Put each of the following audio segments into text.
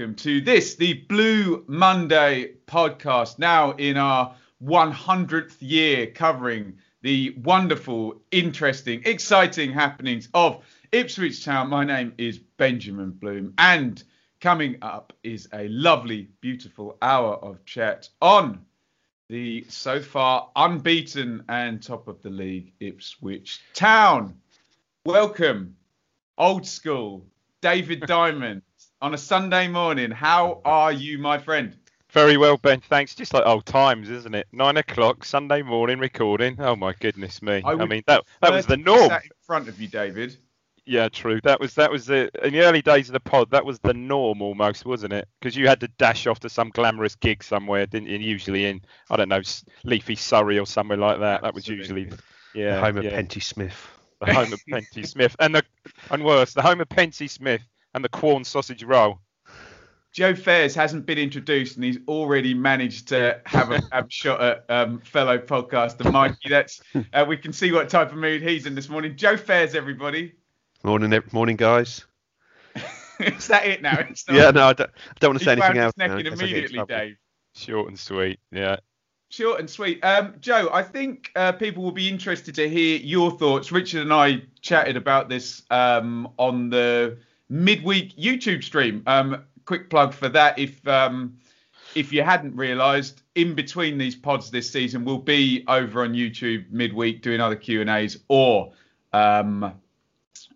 Welcome to this, the Blue Monday podcast, now in our 100th year covering the wonderful, interesting, exciting happenings of Ipswich Town. My name is Benjamin Bloom, and coming up is a lovely, beautiful hour of chat on the so far unbeaten and top of the league Ipswich Town. Welcome, old school, David Diamond on a Sunday morning. How are you, my friend? Very well, Ben. Thanks. Just like old times, isn't it? Nine o'clock Sunday morning recording. Oh my goodness me! I, would mean that that was the prefer to be norm. sat in front of you, David. Yeah, true. That was that was the in the early days of the pod. That was the norm almost, wasn't it? Because you had to dash off to some glamorous gig somewhere, didn't you? Usually in I don't know leafy Surrey or somewhere like that. That was Absolutely. usually yeah the home of yeah, Penty Smith. the home of Penty Smith and the and worse the home of Pensy Smith and the Quorn sausage roll. Joe Fairs hasn't been introduced, and he's already managed to have a, have a shot at um, fellow podcaster Mikey. That's uh, we can see what type of mood he's in this morning. Joe Fairs, everybody. Morning, morning, guys. Is that it now? It's not- Yeah, no, I don't, I don't want to say anything else. neck now, in in case I get in immediately. Dave. Short and sweet. Yeah. Short and sweet. Um, Joe, I think uh, people will be interested to hear your thoughts. Richard and I chatted about this um, on the midweek YouTube stream. Um, quick plug for that. If um, if you hadn't realised, in between these pods this season, we'll be over on YouTube midweek doing other Q and A's or um,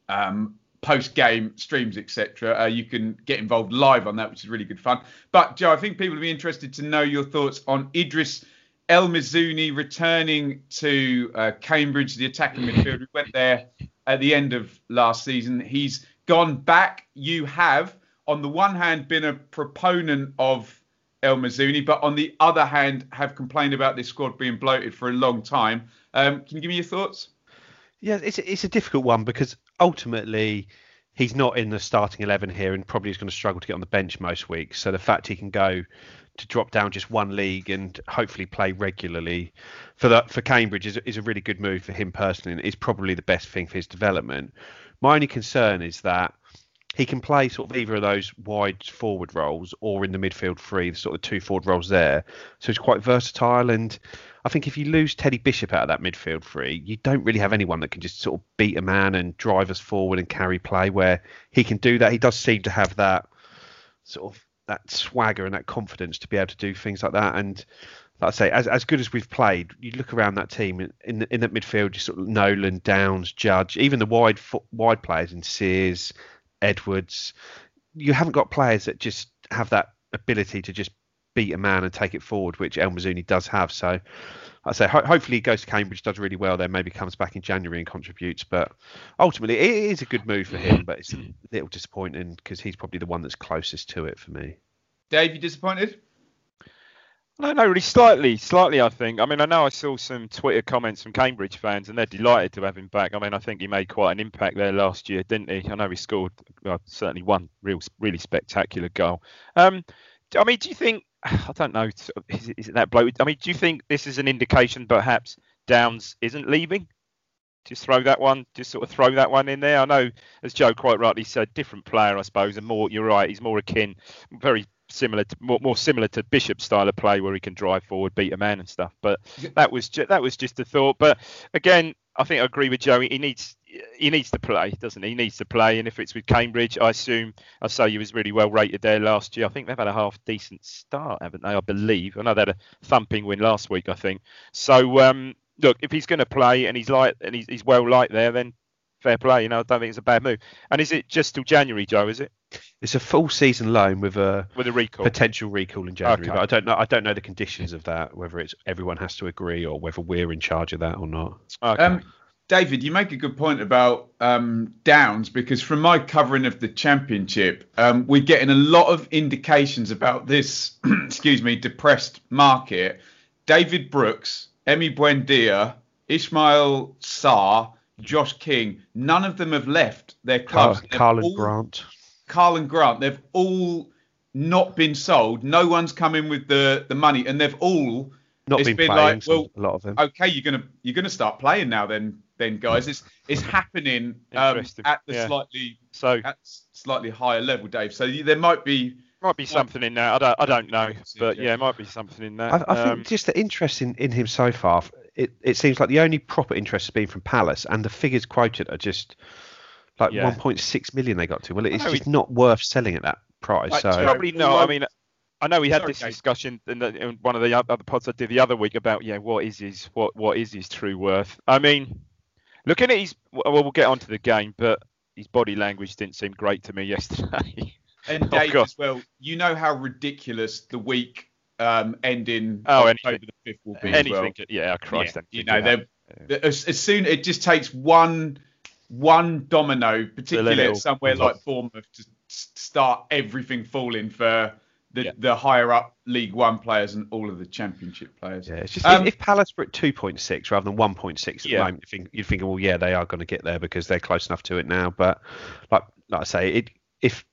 um, post game streams, etc. Uh, you can get involved live on that, which is really good fun. But Joe, I think people would be interested to know your thoughts on Idris El Mizouni returning to uh, Cambridge, the attacking midfielder went there at the end of last season. He's gone back. You have, on the one hand, been a proponent of El Mizouni, but on the other hand, have complained about this squad being bloated for a long time. Um, can you give me your thoughts? Yeah, it's it's a difficult one because ultimately he's not in the starting eleven here, and probably is going to struggle to get on the bench most weeks. So the fact he can go to drop down just one league and hopefully play regularly for that for Cambridge is, is a really good move for him personally, and is probably the best thing for his development. My only concern is that he can play sort of either of those wide forward roles or in the midfield three, the sort of two forward roles there. So he's quite versatile. And I think if you lose Teddy Bishop out of that midfield three, you don't really have anyone that can just sort of beat a man and drive us forward and carry play where he can do that. He does seem to have that sort of that swagger and that confidence to be able to do things like that. And like I say, as as good as we've played, you look around that team in in, in that midfield, you sort of Nolan, Downes, Judge, even the wide wide players in Sears, Edwards. You haven't got players that just have that ability to just beat a man and take it forward, which El Mizouni does have. So I say ho- hopefully he goes to Cambridge, does really well there, maybe comes back in January and contributes. But ultimately, it is a good move for him, but it's a little disappointing because he's probably the one that's closest to it for me. Dave, you disappointed? No, no, really slightly, slightly. I think. I mean, I know I saw some Twitter comments from Cambridge fans, and they're delighted to have him back. I mean, I think he made quite an impact there last year, didn't he? I know he scored well, certainly one real, really spectacular goal. Um, I mean, do you think? I don't know. Is it, is it that bloke? I mean, do you think this is an indication perhaps Downes isn't leaving? Just throw that one, just sort of throw that one in there. I know, as Joe quite rightly said, different player, I suppose, and more. You're right. He's more akin, very similar to more, more similar to Bishop's style of play, where he can drive forward, beat a man and stuff. But that was ju- that was just a thought. But again, I think I agree with Joe. He needs he needs to play, doesn't he? He needs to play, and if it's with Cambridge, I assume I say he was really well rated there last year. I think they've had a half decent start, haven't they? I believe. I know they had a thumping win last week, I think. So um, look, if he's going to play and he's like and he's, he's well liked there, then fair play. You know, I don't think it's a bad move. And is it just till January, Joe? Is it It's a full season loan with a with a recall? potential recall in January, Okay. but I don't know. I don't know the conditions of that, whether it's everyone has to agree or whether we're in charge of that or not. Okay. Um, David, you make a good point about um, Downs because from my covering of the championship, um, we're getting a lot of indications about this, excuse me, depressed market. David Brooks, Emi Buendia, Ishmael Sarr, Josh King, none of them have left their Carl, clubs. They've Carl and all- Grant. Carl and Grant, they've all not been sold. No one's come in with the, the money, and they've all Not it's been, been playing. like, well, a lot of them. okay, you're gonna you're gonna start playing now, then then guys, it's it's happening um, at the Yeah. slightly so at slightly higher level, Dave. So there might be might be something in there. I don't I don't know, but yeah, it might be something in there. I, I Um, think just the interest in, in him so far, it, it seems like the only proper interest has been from Palace, and the figures quoted are just like Yeah. 1.6 million they got to. Well, it's just he- not worth selling at that price. Like, so Probably Well, not. I mean, I know we had sorry, this discussion in, the, in one of the other pods I did the other week about yeah, what is his what what is his true worth? I mean, looking at his well, we'll get onto the game, but his body language didn't seem great to me yesterday. and Oh, Dave God. as well. You know how ridiculous the week um, ending Oh, October anything. the fifth will be as well. Anything, yeah, Christ, Yeah, anything you know, they're, as, as soon it just takes one one domino, particularly somewhere like Bournemouth, to start everything falling for the, Yeah. the higher up League One players and all of the Championship players. yeah, it's just Um, if, if Palace were at 2.6 rather than 1.6 at Yeah. the moment, you think, you're thinking, well, yeah, they are going to get there because they're close enough to it now. But like like I say, it, if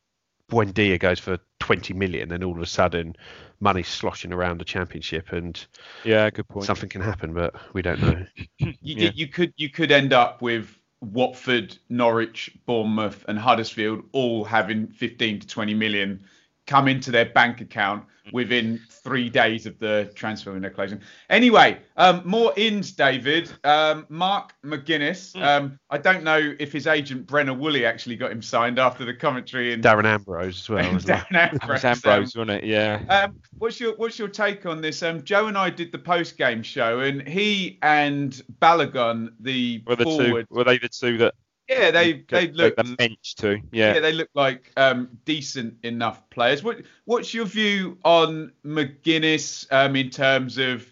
Buendia goes for 20 million, then all of a sudden money's sloshing around the Championship and yeah, good point. something can happen, but we don't know. you, Yeah. you could you could end up with Watford, Norwich, Bournemouth, and Huddersfield all having 15 to 20 million come into their bank account within three days of the transfer window closing. Anyway, um, more ins, David. Um, Mark McGuinness. Um, I don't know if his agent Brenner Woolley actually got him signed after the commentary and Darren Ambrose as well. and isn't it? Darren It Ambrose, Ambrose, wasn't it? Yeah. um, what's your what's your take on this? Um, Joe and I did the post game show, and he and Balogun, the Were the forward, two? Were they the two that? Yeah, they they look the bench too. yeah. Yeah. they look like um, decent enough players. What what's your view on McGuinness um, in terms of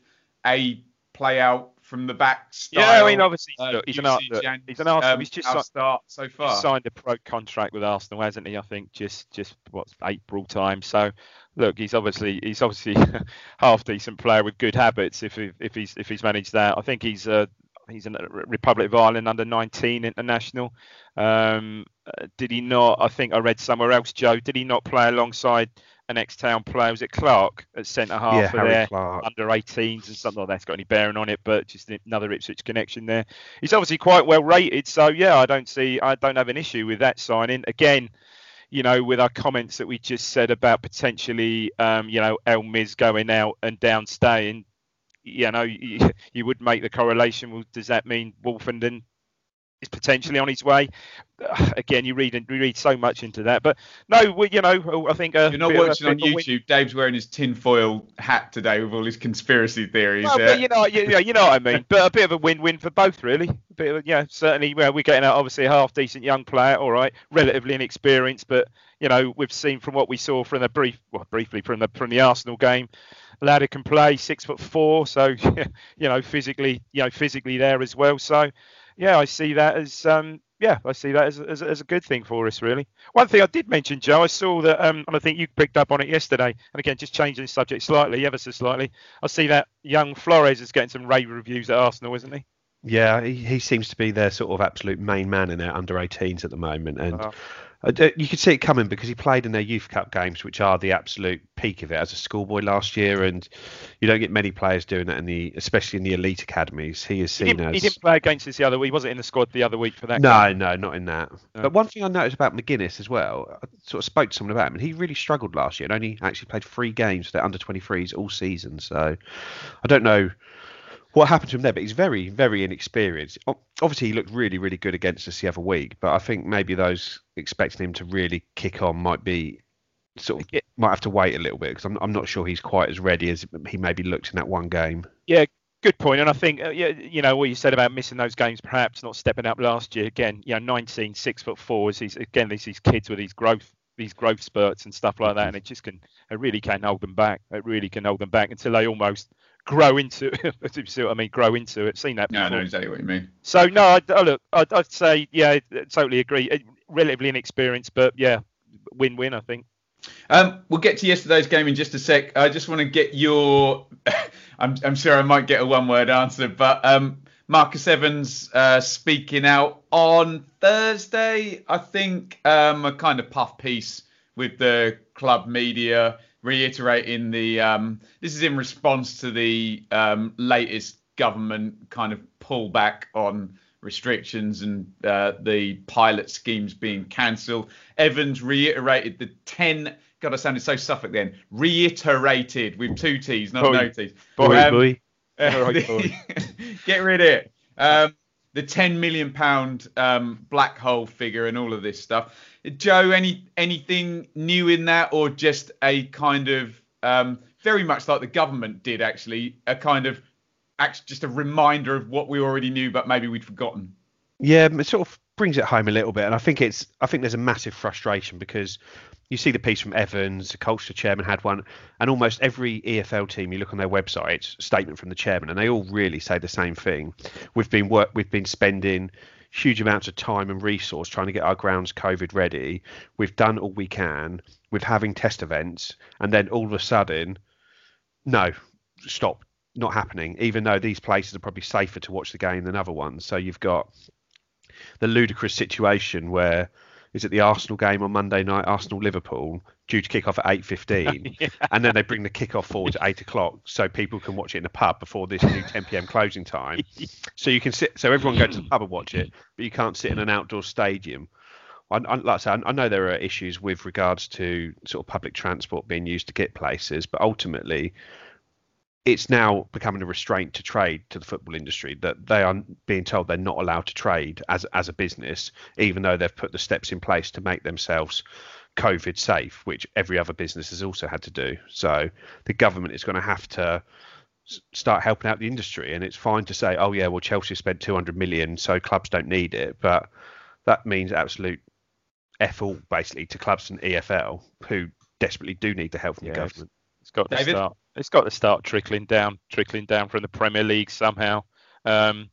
a play out from the back style? Yeah, I mean, obviously, uh, look, he's an and, He's an Arsenal. um, he's just start so far. signed a pro contract with Arsenal, hasn't he? I think just just what's April time. So look, he's obviously he's obviously half decent player with good habits. If if he's if he's managed that, I think he's uh, he's a Republic of Ireland under 19 international. Um, did he not? I think I read somewhere else, Joe. Did he not play alongside an ex-town player? Was it Clark at centre half yeah, for Harry their Clark. under 18s and something like that's got any bearing on it, but just another Ipswich connection there. He's obviously quite well rated, so yeah, I don't see, I don't have an issue with that signing. Again, you know, with our comments that we just said about potentially, um, you know, El Miz going out and down staying, you know, you, you would make the correlation. Well, does that mean Woolfenden is potentially on his way. Again, you read you read so much into that, but no, we, you know, I think uh, You're not a- watching on a win- YouTube. Dave's wearing his tinfoil hat today with all his conspiracy theories. Well, uh, but you know, you, you know, what I mean. But a bit of a win-win for both, really. A bit of, yeah, certainly. Well, we're getting out obviously a half decent young player, all right, relatively inexperienced, but you know, we've seen from what we saw from the brief, well, briefly from the from the Arsenal game, lad can play, six foot four, so you know, physically, you know, physically there as well. So, yeah, I see that as um, yeah, I see that as, as, as a good thing for us, really. One thing I did mention, Joe, I saw that, um, and I think you picked up on it yesterday. And again, just changing the subject slightly, ever so slightly. I see that young Flores is getting some rave reviews at Arsenal, isn't he? Yeah, he, he seems to be their sort of absolute main man in their under 18s at the moment, and Uh-huh. You could see it coming because he played in their youth cup games, which are the absolute peak of it as a schoolboy last year, and you don't get many players doing that in the, especially in the elite academies. He is seen didn't, as he didn't play against us the other week. He wasn't in the squad the other week for that. no, game. no, not in that. No. But one thing I noticed about McGuinness as well, I sort of spoke to someone about him, and he really struggled last year and only actually played three games for their under 23s all season. So I don't know what happened to him there, but he's very, very inexperienced. Obviously, he looked really, really good against us the other week, but I think maybe those expecting him to really kick on might be sort of might have to wait a little bit because I'm, I'm not sure he's quite as ready as he maybe looked in that one game. Yeah, good point. And I think, uh, yeah, you know, what you said about missing those games, perhaps not stepping up last year. Again, you know, 19, six foot four. Is these again these these kids with these growth these growth spurts and stuff like that, and it just can it really can hold them back. It really can hold them back until they almost grow into it. if you see what I mean? Grow into it. Seen that no, I before. know exactly what you mean. So no, I, I look, I'd, I'd say yeah, I totally agree. Relatively inexperienced, but yeah, win-win. I think. Um, we'll get to yesterday's game in just a sec. I just want to get your. I'm, I'm sure I might get a one-word answer, but um, Marcus Evans uh, speaking out on Thursday. I think um, a kind of puff piece with the club media, reiterating the. Um, this is in response to the um, latest government kind of pullback on restrictions and uh, the pilot schemes being cancelled. Evans reiterated the 10. God, I sounded so Suffolk then. Reiterated with two T's, not Boy. no T's. Boy, Um, boy. Right, the- get rid of it. The 10 million pound um, black hole figure and all of this stuff. Joe, any anything new in that, or just a kind of um, very much like the government did actually, a kind of just a reminder of what we already knew, but maybe we'd forgotten. Yeah, it sort of brings it home a little bit, and I think it's I think there's a massive frustration because you see the piece from Evans, the Colchester chairman had one, and almost every EFL team you look on their website, statement from the chairman, and they all really say the same thing. We've been work, we've been spending huge amounts of time and resource trying to get our grounds COVID ready. We've done all we can with having test events, and then all of a sudden, no, stop, not happening. Even though these places are probably safer to watch the game than other ones, so you've got the ludicrous situation where is it the Arsenal game on Monday night, Arsenal Liverpool, due to kick off at eight fifteen, and then they bring the kick off forward to eight o'clock so people can watch it in the pub before this new ten pm closing time. So you can sit, so everyone go to the pub and watch it, but you can't sit in an outdoor stadium. I, I, like I say, I know there are issues with regards to sort of public transport being used to get places, but ultimately, it's now becoming a restraint to trade to the football industry that they are being told they're not allowed to trade as as a business, even though they've put the steps in place to make themselves COVID safe, which every other business has also had to do. So the government is going to have to start helping out the industry, and it's fine to say, oh yeah, well Chelsea spent 200 million, so clubs don't need it, but that means absolute f all basically to clubs and EFL who desperately do need the help from Yeah, the it's- government. It's got to David? start. It's got to start trickling down, trickling down from the Premier League somehow. Um,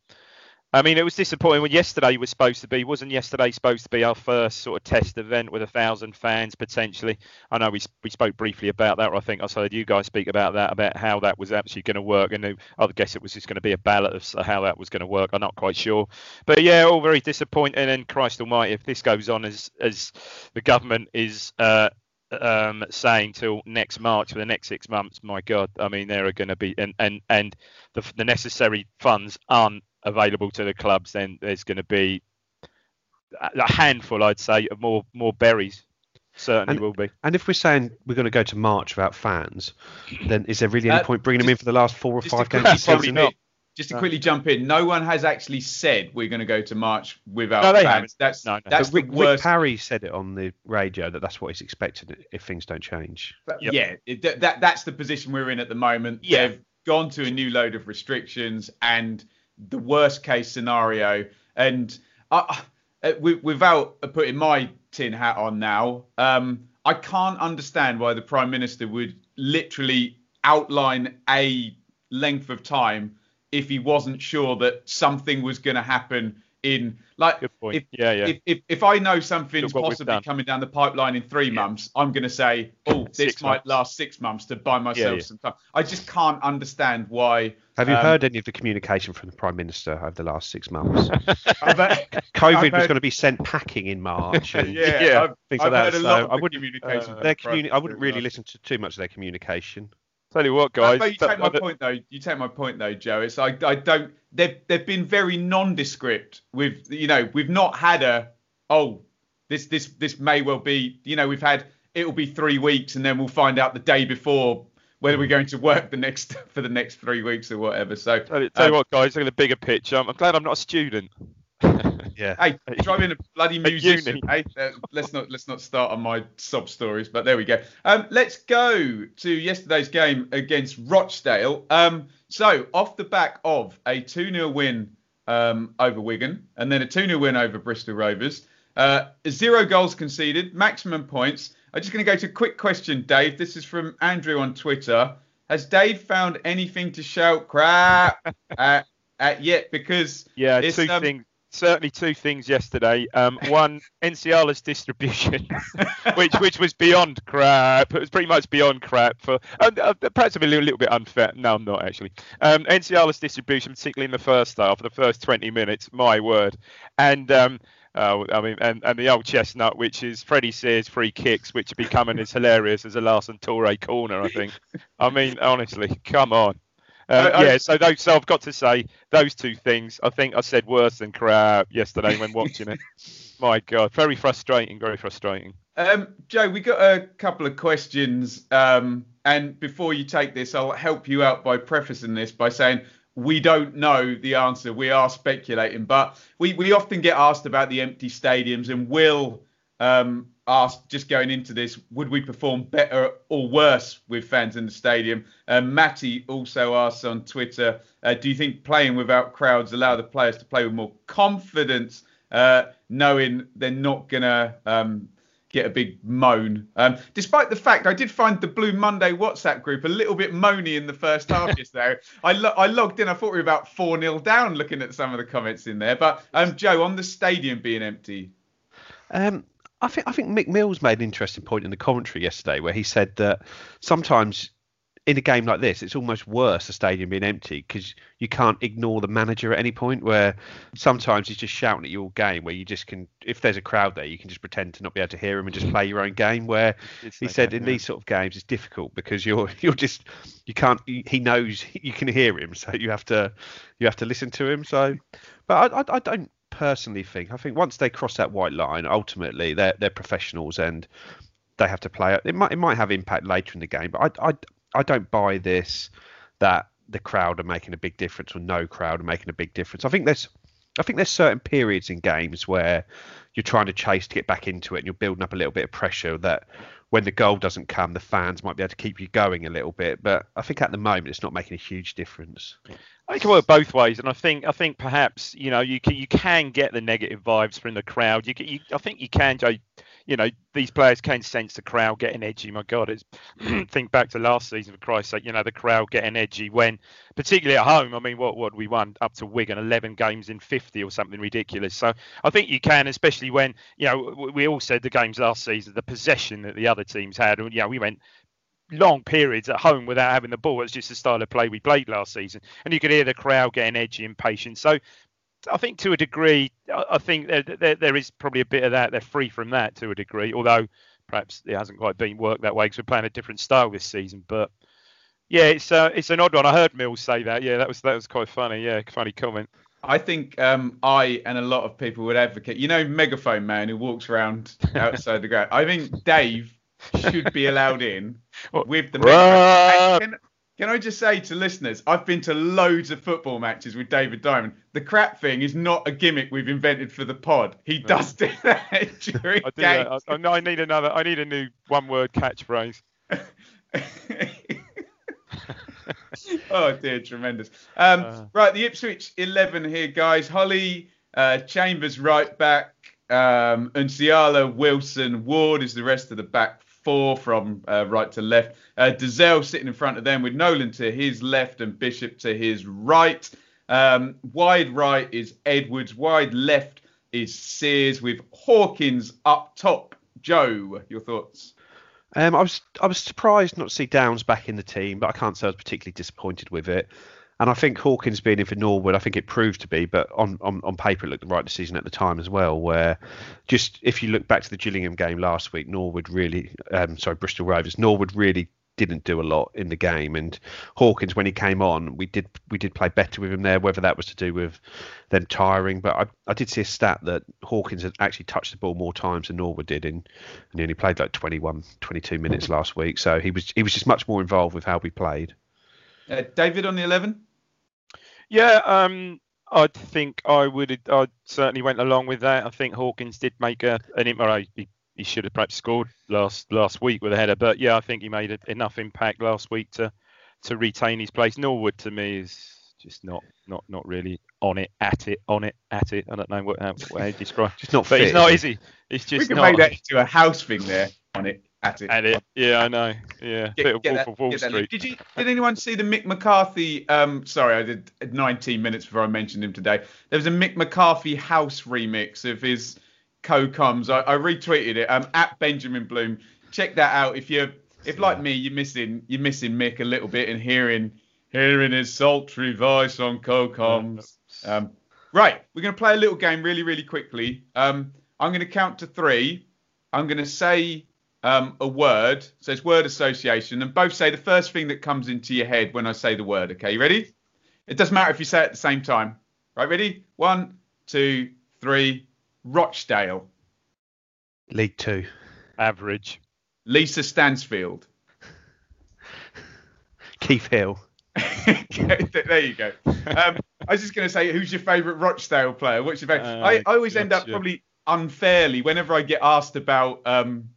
I mean, it was disappointing when yesterday was supposed to be. Wasn't yesterday supposed to be our first sort of test event with a thousand fans potentially? I know we we spoke briefly about that. I think I heard you guys speak about that, about how that was actually going to work. And I guess it was just going to be a ballot of how that was going to work. I'm not quite sure. But yeah, all very disappointing. And Christ Almighty, if this goes on as as the government is. Uh, um, saying till next March for the next six months. My God, I mean, there are going to be and and and the, the necessary funds aren't available to the clubs. Then there's going to be a a handful, I'd say, of more more berries. Certainly And- will be. And if we're saying we're going to go to March without fans, then is there really any Uh, point bringing them in for the last four or five games Probably not. Just to No. quickly jump in, no one has actually said we're going to go to March without No, they fans. haven't. That's No, no. that's Rick, the worst. Rick Parry said it on the radio that that's what he's expecting if things don't change. But Yep. Yeah, it, that, that that's the position we're in at the moment. Yeah. They've gone to a new load of restrictions and the worst case scenario. And I, I, without putting my tin hat on now, um, I can't understand why the prime minister would literally outline a length of time if he wasn't sure that something was going to happen in like Good point. if, Yeah, yeah. if, if if I know something's Look what we've possibly coming down the pipeline in three months, I'm going to say, oh, this Six might months. last six months to buy myself yeah. some time. I just can't understand why. Have you um, heard any of the communication from the prime minister over the last six months? I've heard- COVID I've was going to be sent packing in March. And yeah, Yeah, I've, things I've like heard that. a So lot of I wouldn't- communication. uh, their communi- I wouldn't really listen to too much of their communication. Tell you what, guys. but you take my point though. You take my point though, Joe. It's I I don't. They've they've been very nondescript. With you know we've not had a oh this this this may well be you know we've had it will be three weeks and then we'll find out the day before whether we're going to work the next for the next three weeks or whatever. So Tell you, tell you um, what, guys. Look at the bigger picture. I'm, I'm glad I'm not a student. Yeah. Hey, driving a bloody musician. Hey, uh, let's not let's not start on my sob stories, but there we go. Um, let's go to yesterday's game against Rochdale. Um, so off the back of a 2-0 win um, over Wigan and then a 2-0 win over Bristol Rovers, uh, zero goals conceded, maximum points. I'm just going to go to a quick question, Dave. This is from Andrew on Twitter. Has Dave found anything to shout crap at, at yet? Because Yeah, two um, things. Certainly two things yesterday. Um, one, NCR's distribution, which which was beyond crap. It was pretty much beyond crap. For and, uh, perhaps I'm a little, little bit unfair. No, I'm not actually. Um, NCR's distribution, particularly in the first half, for the first 20 minutes, my word. And um, uh, I mean, and, and the old chestnut, which is Freddie Sears free kicks, which are becoming as hilarious as a Larson Torre corner. I think. I mean, honestly, come on. Uh, I- I- yeah, so those, so I've got to say those two things. I think I said worse than crap yesterday when watching it. My God, very frustrating, very frustrating. Um, Joe, we got a couple of questions, um, and before you take this, I'll help you out by prefacing this by saying we don't know the answer. We are speculating, but we, we often get asked about the empty stadiums, and Will um, asked just going into this, would we perform better or worse with fans in the stadium? Um, Matty also asked on Twitter, uh, do you think playing without crowds allow the players to play with more confidence, uh, knowing they're not gonna um, get a big moan. Um, despite the fact I did find the Blue Monday WhatsApp group a little bit moany in the first half yesterday. I, lo- I logged in, I thought we were about 4 0 down looking at some of the comments in there. But um, Joe, on the stadium being empty, Um, I think I think Mick Mills made an interesting point in the commentary yesterday, where he said that sometimes in a game like this, it's almost worse the stadium being empty because you can't ignore the manager at any point. Where sometimes he's just shouting at your game, where you just can, if there's a crowd there, you can just pretend to not be able to hear him and just play your own game. Where It's he like said that, in yeah. these sort of games, it's difficult because you're you're just you can't. He knows you can hear him, so you have to you have to listen to him. So, but I, I, I don't personally think. I think once they cross that white line, ultimately they're they're professionals and they have to play. It might it might have impact later in the game, but I I I don't buy this that the crowd are making a big difference or no crowd are making a big difference. I think there's I think there's certain periods in games where you're trying to chase to get back into it and you're building up a little bit of pressure that when the goal doesn't come, the fans might be able to keep you going a little bit. But I think at the moment it's not making a huge difference. I think it work both ways, and I think I think perhaps you know you can you can get the negative vibes from the crowd. You, can, you I think you can, Joe. You know these players can sense the crowd getting edgy. My God, it's think back to last season for Christ's sake. You know the crowd getting edgy when, particularly at home. I mean, what what we won up to Wigan, 11 games in 50 or something ridiculous. So I think you can, especially when you know we all said the games last season, the possession that the other teams had. and You know we went long periods at home without having the ball. It's just the style of play we played last season, and you could hear the crowd getting edgy, impatient. So I think to a degree, I think there, there, there is probably a bit of that. They're free from that to a degree, although perhaps it hasn't quite been worked that way because we're playing a different style this season. But yeah, it's uh, it's an odd one. I heard Mills say that. Yeah, that was that was quite funny. Yeah, funny comment. I think um, I and a lot of people would advocate. You know, megaphone man who walks around outside the ground. I think Dave should be allowed in What? with the megaphone. And Can I just say to listeners, I've been to loads of football matches with David Diamond. The crap thing is not a gimmick we've invented for the pod. He does do that during I do games. that. I, I, need another. I need a new one-word catchphrase. oh dear, tremendous. Um, Uh. right, the Ipswich 11 here, guys. Holy, uh, Chambers right back, um, Nsiala, Wilson, Ward is the rest of the back four from uh, right to left. Uh, Dozzell sitting in front of them with Nolan to his left and Bishop to his right. Um, wide right is Edwards. Wide left is Sears with Hawkins up top. Joe, your thoughts? Um, I was I was surprised not to see Downes back in the team, but I can't say I was particularly disappointed with it. And I think Hawkins being in for Norwood, I think it proved to be, but on, on, on paper it looked the right decision at the time as well. Where just if you look back to the Gillingham game last week, Norwood really, um, sorry, Bristol Rovers, Norwood really didn't do a lot in the game. And Hawkins, when he came on, we did we did play better with him there. Whether that was to do with them tiring, but I, I did see a stat that Hawkins had actually touched the ball more times than Norwood did, in, and he only played like 21, 22 minutes last week. So he was he was just much more involved with how we played. Uh, David on the 11? Yeah, um, I think I would. I certainly went along with that. I think Hawkins did make a, an impact. He, he should have perhaps scored last last week with a header, but yeah, I think he made a, enough impact last week to to retain his place. Norwood to me is just not not not really on it, at it, on it, at it. I don't know what how, how you describe. Just not but fit, he's not, is is he? He's just we can not. make that into a house thing there on it. At it. At it. Yeah, I know. Yeah, Get- bit of Wolf that- of Wall Street. Did you? Did anyone see the Mick McCarthy? Um, sorry, I did 19 minutes before I mentioned him today. There was a Mick McCarthy house remix of his co-coms. I, I retweeted it. Um, at Benjamin Bloom. Check that out if you're if like me you're missing you're missing Mick a little bit and hearing hearing his sultry voice on co-coms. Um, right, we're gonna play a little game really really quickly. Um, I'm gonna count to three. I'm gonna say um, a word. So it's word association, and both say the first thing that comes into your head when I say the word. Okay, you ready? It doesn't matter if you say it at the same time. Right, ready? One, two, three. Rochdale. League Two. Average. Lisa Stansfield. Keith Hill. there you go. Um, I was just going to say, who's your favourite Rochdale player? What's your favourite? Uh, I, I always end up probably unfairly whenever I get asked about um,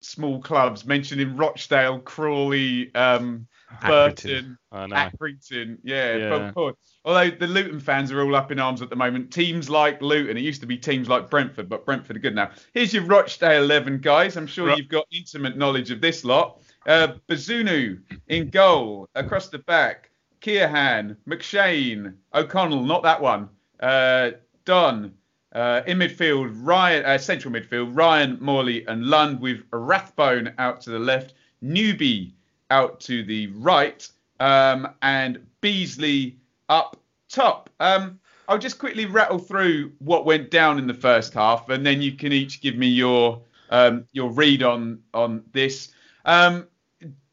small clubs, mentioning Rochdale, Crawley, um, Burton, I know. Accrington. Yeah, Yeah. Bob Ford. Although the Luton fans are all up in arms at the moment. Teams like Luton, it used to be teams like Brentford, but Brentford are good now. Here's your Rochdale 11, guys. I'm sure Ro- you've got intimate knowledge of this lot. Uh, Bazunu in goal, across the back. Keohane, McShane, O'Connell, not that one. Uh, Don, uh, in midfield, Ryan, uh, central midfield, Ryan, Morley, and Lund with Rathbone out to the left, Newby out to the right, um, and Beesley up top. Um, I'll just quickly rattle through what went down in the first half, and then you can each give me your um, your read on on this. Um,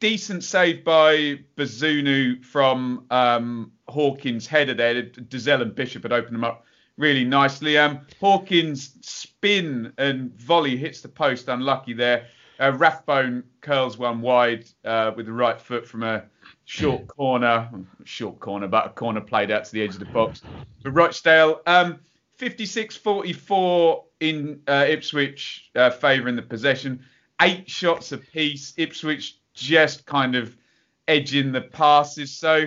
decent save by Bazunu from um, Hawkins' header there. Dozzell and Bishop had opened them up really nicely. Um, Hawkins' spin and volley hits the post, unlucky there. Uh, Rathbone curls one wide uh, with the right foot from a short corner, short corner, but a corner played out to the edge of the box for Rochdale. Um, 56-44 in uh, Ipswich uh, favouring the possession. Eight shots apiece. Ipswich just kind of edging the passes. So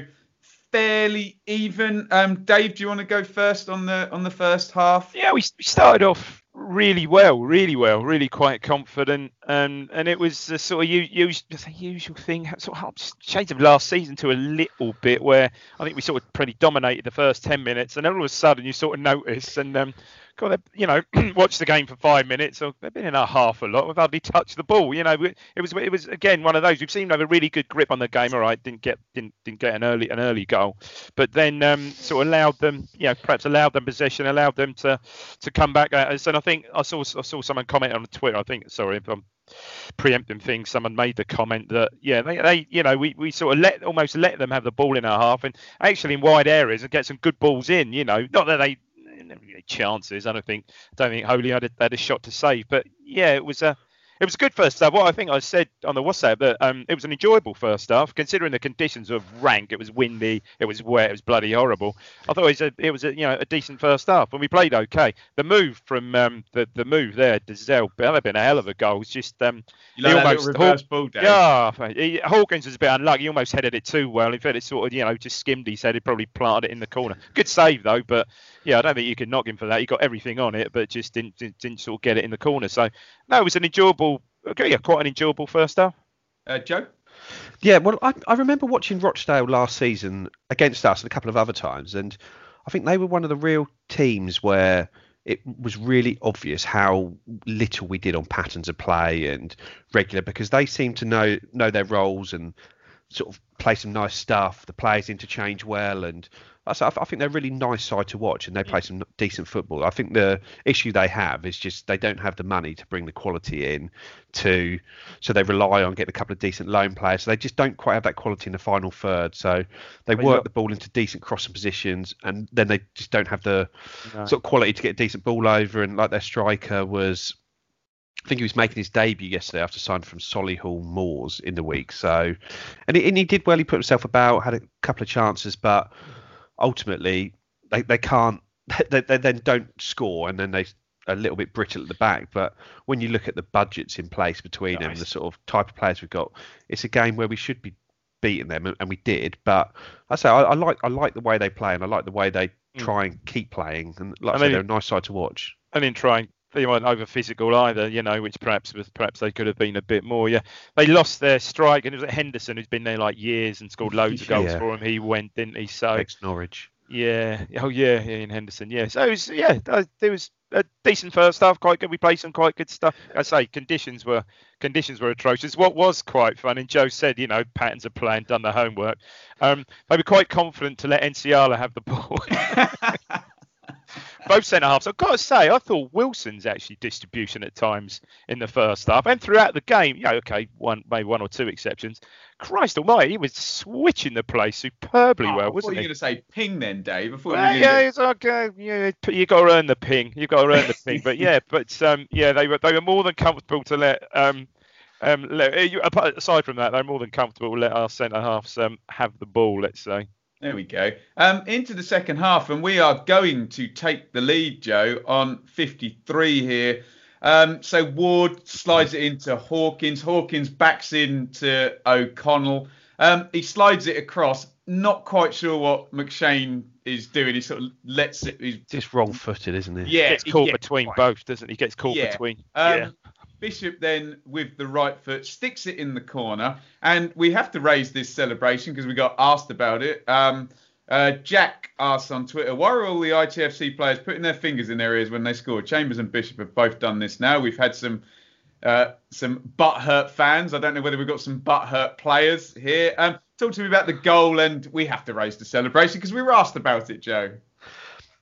fairly even. Um, Dave, do you want to go first on the on the first half? Yeah, we, we started off really well, really well, really quite confident, and and it was a sort of u- a usual thing, sort of shades of last season to a little bit, where I think we sort of pretty dominated the first ten minutes, and then all of a sudden you sort of notice, and um, God, you know, watch the game for five minutes, so they've been in our half a lot, we've hardly touched the ball, you know, it was it was again one of those we've seen to have a really good grip on the game, all right, didn't get didn't didn't get an early an early goal, but then um, sort of allowed them, you know, perhaps allowed them possession, allowed them to to come back at us. And I think I saw I saw someone comment on Twitter. I think sorry if I'm preempting things. Someone made the comment that yeah they, they you know we, we sort of let almost let them have the ball in our half and actually in wide areas and get some good balls in. You know, not that they never really chances. I don't think don't think Holy had a, had a shot to save, but yeah, it was a it was a good first half. What I think I said on the WhatsApp that um, it was an enjoyable first half, considering the conditions of rank. It was windy, it was wet, it was bloody horrible. I thought it was a, it was a you know a decent first half, and we played okay. The move from um, the the move there, Dozzell, that had been a hell of a goal. It's just um, You like little reverse ball, Dave? yeah, he, Hawkins was a bit unlucky. He almost headed it too well. In fact, it sort of you know just skimmed his head. He probably planted it in the corner. Good save though, but yeah, I don't think you can knock him for that. He got everything on it, but just didn't didn't, didn't sort of get it in the corner. So no, it was an enjoyable, okay, yeah, quite an enjoyable first half. Uh, Joe? Yeah, well, I, I remember watching Rochdale last season against us and a couple of other times, and I think they were one of the real teams where it was really obvious how little we did on patterns of play and regular because they seemed to know know their roles and sort of play some nice stuff. The players interchange well, and I I think they're a really nice side to watch, and they play some decent football. I think the issue they have is just they don't have the money to bring the quality in to, so they rely on getting a couple of decent loan players. So they just don't quite have that quality in the final third. So they But work the ball into decent crossing positions, and then they just don't have the No. sort of quality to get a decent ball over. And like their striker was I think he was making his debut yesterday after signing from Solihull Moors in the week. So, and he, and he did well. He put himself about, had a couple of chances, but ultimately they, they can't. They, they then don't score, and then they a little bit brittle at the back. But when you look at the budgets in place between them, the sort of type of players we've got, it's a game where we should be beating them, and, and we did. But I say I, I like I like the way they play, and I like the way they hmm. try and keep playing. And like I, I say, mean- they're a nice side to watch. and in trying they weren't over physical either, you know, which perhaps was perhaps they could have been a bit more. Yeah, they lost their strike, and it was Henderson who's been there like years and scored loads of goals Yeah. for him. He went, didn't he? So Ex Norwich. yeah, oh yeah, Ian Henderson. Yeah, so it was yeah, uh, there was a decent first half, quite good. We played some quite good stuff. I say conditions were conditions were atrocious. What was quite fun, and Joe said, you know, patterns of play and done the homework. Um, they were quite confident to let Nsiala have the ball. both centre halves. I've got to say, I thought Wilson's actually distribution at times in the first half and throughout the game. Yeah, okay, one maybe one or two exceptions. Christ Almighty, he was switching the play superbly Oh, well, wasn't you were he? going to say ping then, Dave. Thought Well, yeah, it's okay. Yeah, you got to earn the ping. You got to earn the ping. But yeah, but um, yeah, they were they were more than comfortable to let um. Um, let, eh, you- aside from that, they're more than comfortable to let our centre halves um, have the ball. Let's say. There we go. Um, into the second half, and we are going to take the lead, Joe, on 53 here. Um, so Ward slides it into Hawkins. Hawkins backs into O'Connell. Um, he slides it across. Not quite sure what McShane is doing. He sort of lets it. He's, Just wrong footed, isn't he? yeah, gets caught yeah, between quite. both, doesn't he? Gets caught Yeah. between. Um, yeah. Bishop then with the right foot sticks it in the corner, and we have to raise this celebration because we got asked about it. Um, uh, Jack asked on Twitter, "Why are all the ITFC players putting their fingers in their ears when they score?" Chambers and Bishop have both done this now. We've had some uh, some butthurt fans. I don't know whether we've got some butthurt players here. Um, talk to me about the goal, and we have to raise the celebration because we were asked about it, Joe.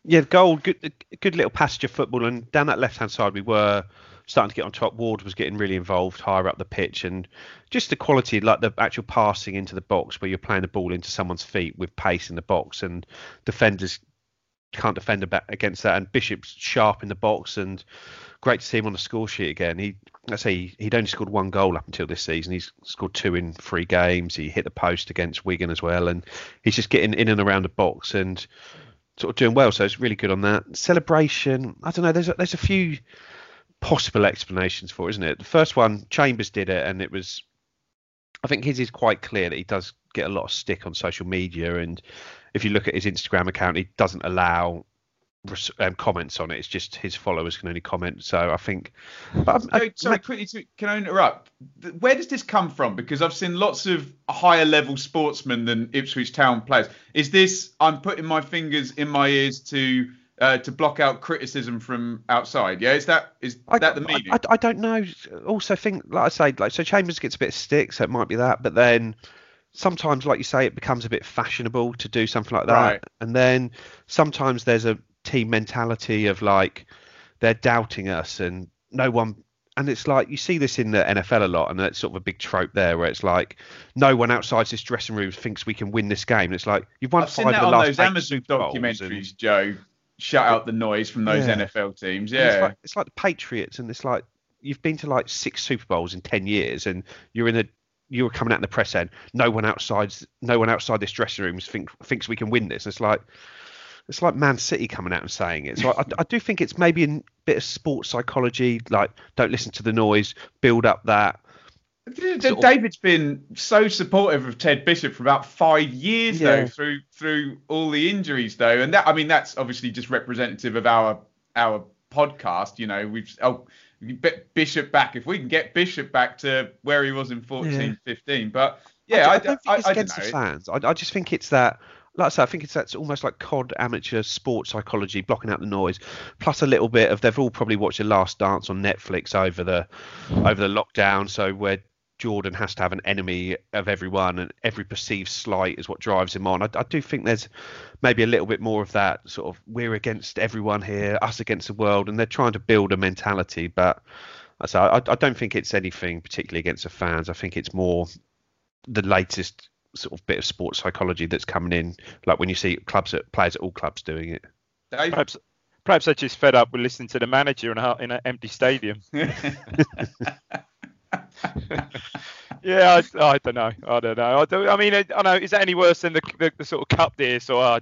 Yeah, goal, good, good little passage of football, and down that left hand side we were starting to get on top. Ward was getting really involved higher up the pitch, and just the quality, like the actual passing into the box, where you're playing the ball into someone's feet with pace in the box, and defenders can't defend against that. And Bishop's sharp in the box, and great to see him on the score sheet again. He, let's say, he'd only scored one goal up until this season. He's scored two in three games. He hit the post against Wigan as well, and he's just getting in and around the box and sort of doing well. So it's really good on that celebration. I don't know. There's a, there's a few possible explanations for, isn't it? The first one, Chambers did it, and it was. I think his is quite clear that he does get a lot of stick on social media, and if you look at his Instagram account, he doesn't allow um, comments on it. It's just his followers can only comment. So I think. But I, Joe, sorry, quickly, to, can I interrupt? Where does this come from? Because I've seen lots of higher level sportsmen than Ipswich Town players. Is this I'm putting my fingers in my ears to uh, to block out criticism from outside? Yeah, is that is I, that the meaning? I, I, I don't know. Also, think like I say, like so Chambers gets a bit of stick, so it might be that. But then sometimes, like you say, it becomes a bit fashionable to do something like that. Right. And then sometimes there's a team mentality of like they're doubting us and no one. And it's like you see this in the NFL a lot, and that's sort of a big trope there, where it's like no one outside this dressing room thinks we can win this game. It's like you've won I've five seen of that the on last those Amazon Bowls and- documentaries, Joe. Shut out the noise from those Yeah. NFL teams. And It's Yeah. like, it's like the Patriots, and it's like you've been to like six Super Bowls in ten years, and you're in a you were coming out in the press end. no one outside no one outside this dressing room think, thinks we can win this. It's like it's like Man City coming out and saying it. So I, I do think it's maybe a bit of sports psychology, like don't listen to the noise, build up that. David's been so supportive of Ted Bishop for about five years Yeah. though, through through all the injuries though, and that I mean that's obviously just representative of our our podcast. You know, we've oh Bishop back if we can get Bishop back to where he was in 14, Yeah. 15. But yeah, I, I, don't think I, it's I against the fans. I, I just think it's that. Like I said, I think it's that's almost like COD amateur sports psychology, blocking out the noise, plus a little bit of they've all probably watched The Last Dance on Netflix over the over the lockdown. So where Jordan has to have an enemy of everyone, and every perceived slight is what drives him on. I, I do think there's maybe a little bit more of that sort of we're against everyone here, us against the world, and they're trying to build a mentality. But so I, I don't think it's anything particularly against the fans. I think it's more the latest sort of bit of sports psychology that's coming in, like when you see clubs at players at all clubs doing it. Dave? Perhaps, perhaps they're just fed up with listening to the manager in, a, in an empty stadium. yeah, I, I don't know. I don't know. I, don't, I mean, I, I know. Is that any worse than the, the, the sort of cup there? So, uh,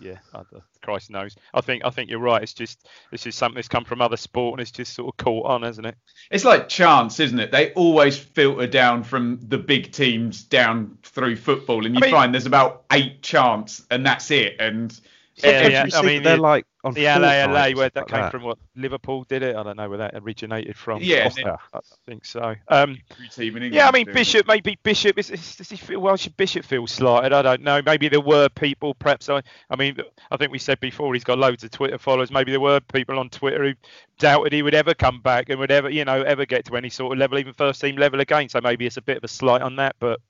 yeah, I, Christ knows. I think I think you're right. It's just it's just something that's come from other sport and it's just sort of caught on, hasn't it? It's like chance, isn't it? They always filter down from the big teams down through football, and you I mean- find there's about eight chance, and that's it. And Yeah, Sometimes yeah. I mean, they're the- like on The LA, Fortnite LA, where that like came that. from, what Liverpool did it. I don't know where that originated from. Yeah, Costa, I think so. Um, team Yeah, I mean do. Bishop. Maybe Bishop. Is, is, does he feel? Well, should Bishop feel slighted? I don't know. Maybe there were people. Perhaps I. I mean, I think we said before he's got loads of Twitter followers. Maybe there were people on Twitter who doubted he would ever come back and would ever, you know, ever get to any sort of level, even first team level again. So maybe it's a bit of a slight on that. But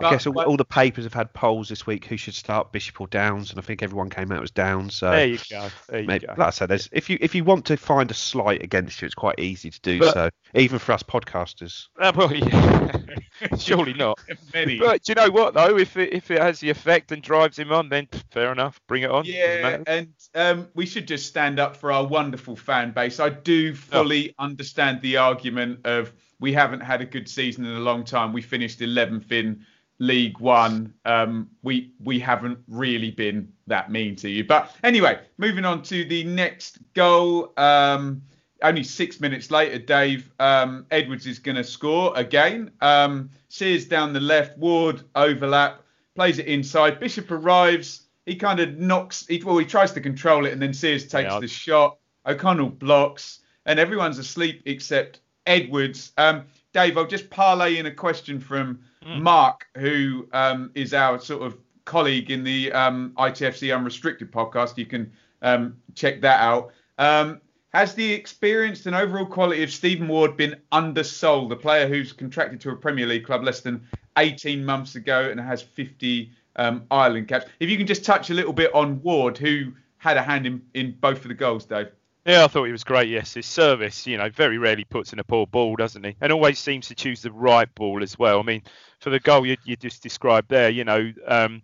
I guess all, But- all the papers have had polls this week who should start Bishop or Downes, and I think everyone came out as Downes. So there you go. There you maybe, go. like I said, there's, if you if you want to find a slight against you, it's quite easy to do But- so, even for us podcasters. Uh, well, yeah. Surely not. Many. But do you know what though? If it if it has the effect and drives him on, then fair enough. Bring it on. Yeah, and um, we should just stand up for our wonderful fan base. I do fully understand the argument of we haven't had a good season in a long time. We finished 11th in League One. Um, we we haven't really been that mean to you. But anyway, moving on to the next goal. Um, only six minutes later, Dave um, Edwards is going to score again. Um, Sears down the left, Ward overlap, plays it inside. Bishop arrives. He kind of knocks. He, well, he tries to control it, and then Sears takes Yeah. the shot. O'Connell blocks, and everyone's asleep except Edwards. Um, Dave, I'll just parlay in a question from Mark, who um, is our sort of colleague in the um, ITFC Unrestricted podcast. You can um, check that out. Um, has the experience and overall quality of Stephen Ward been undersold? The player who's contracted to a Premier League club less than 18 months ago and has 50 um, Ireland caps. If you can just touch a little bit on Ward, who had a hand in, in both of the goals, Dave. Yeah, I thought he was great. Yes, his service, you know, very rarely puts in a poor ball, doesn't he? And always seems to choose the right ball as well. I mean, for the goal you, you just described there, you know, um,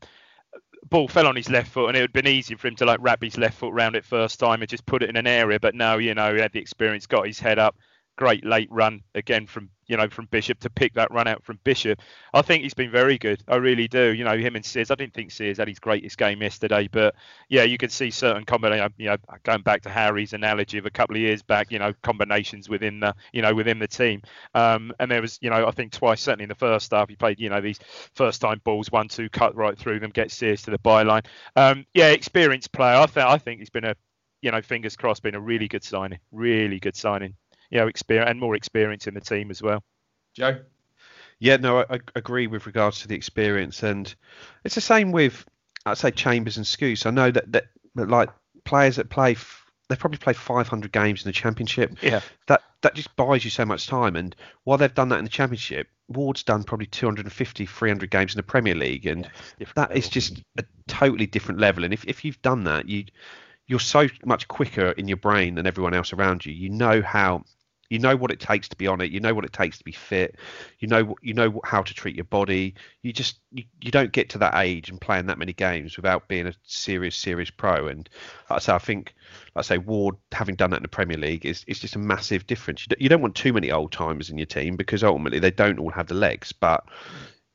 ball fell on his left foot, and it would have been easy for him to like wrap his left foot round it first time and just put it in an area. But no, you know, he had the experience, got his head up. Great late run again from you know from Bishop to pick that run out from Bishop. I think he's been very good. I really do. You know him and Sears. I didn't think Sears had his greatest game yesterday, but yeah, you can see certain combination. You know, going back to Harry's analogy of a couple of years back. You know, combinations within the you know within the team. Um, and there was you know I think twice certainly in the first half he played you know these first time balls one two cut right through them get Sears to the byline. Um, yeah, experienced player. I think I think he's been a you know fingers crossed been a really good signing. Really good signing you know, experience and more experience in the team as well. Joe? Yeah, no, I, I agree with regards to the experience, and it's the same with I'd say Chambers and Skuse. I know that that, that like players that play, f- they probably play 500 games in the Championship. Yeah. That that just buys you so much time, and while they've done that in the Championship, Ward's done probably 250, 300 games in the Premier League, and that is just a totally different level. And if if you've done that, you you're so much quicker in your brain than everyone else around you. You know how You know what it takes to be on it. You know what it takes to be fit. You know you know how to treat your body. You just you, you don't get to that age and playing that many games without being a serious serious pro. And like I say, I think like I say Ward having done that in the Premier League is is just a massive difference. You don't, want too many old timers in your team because ultimately they don't all have the legs. But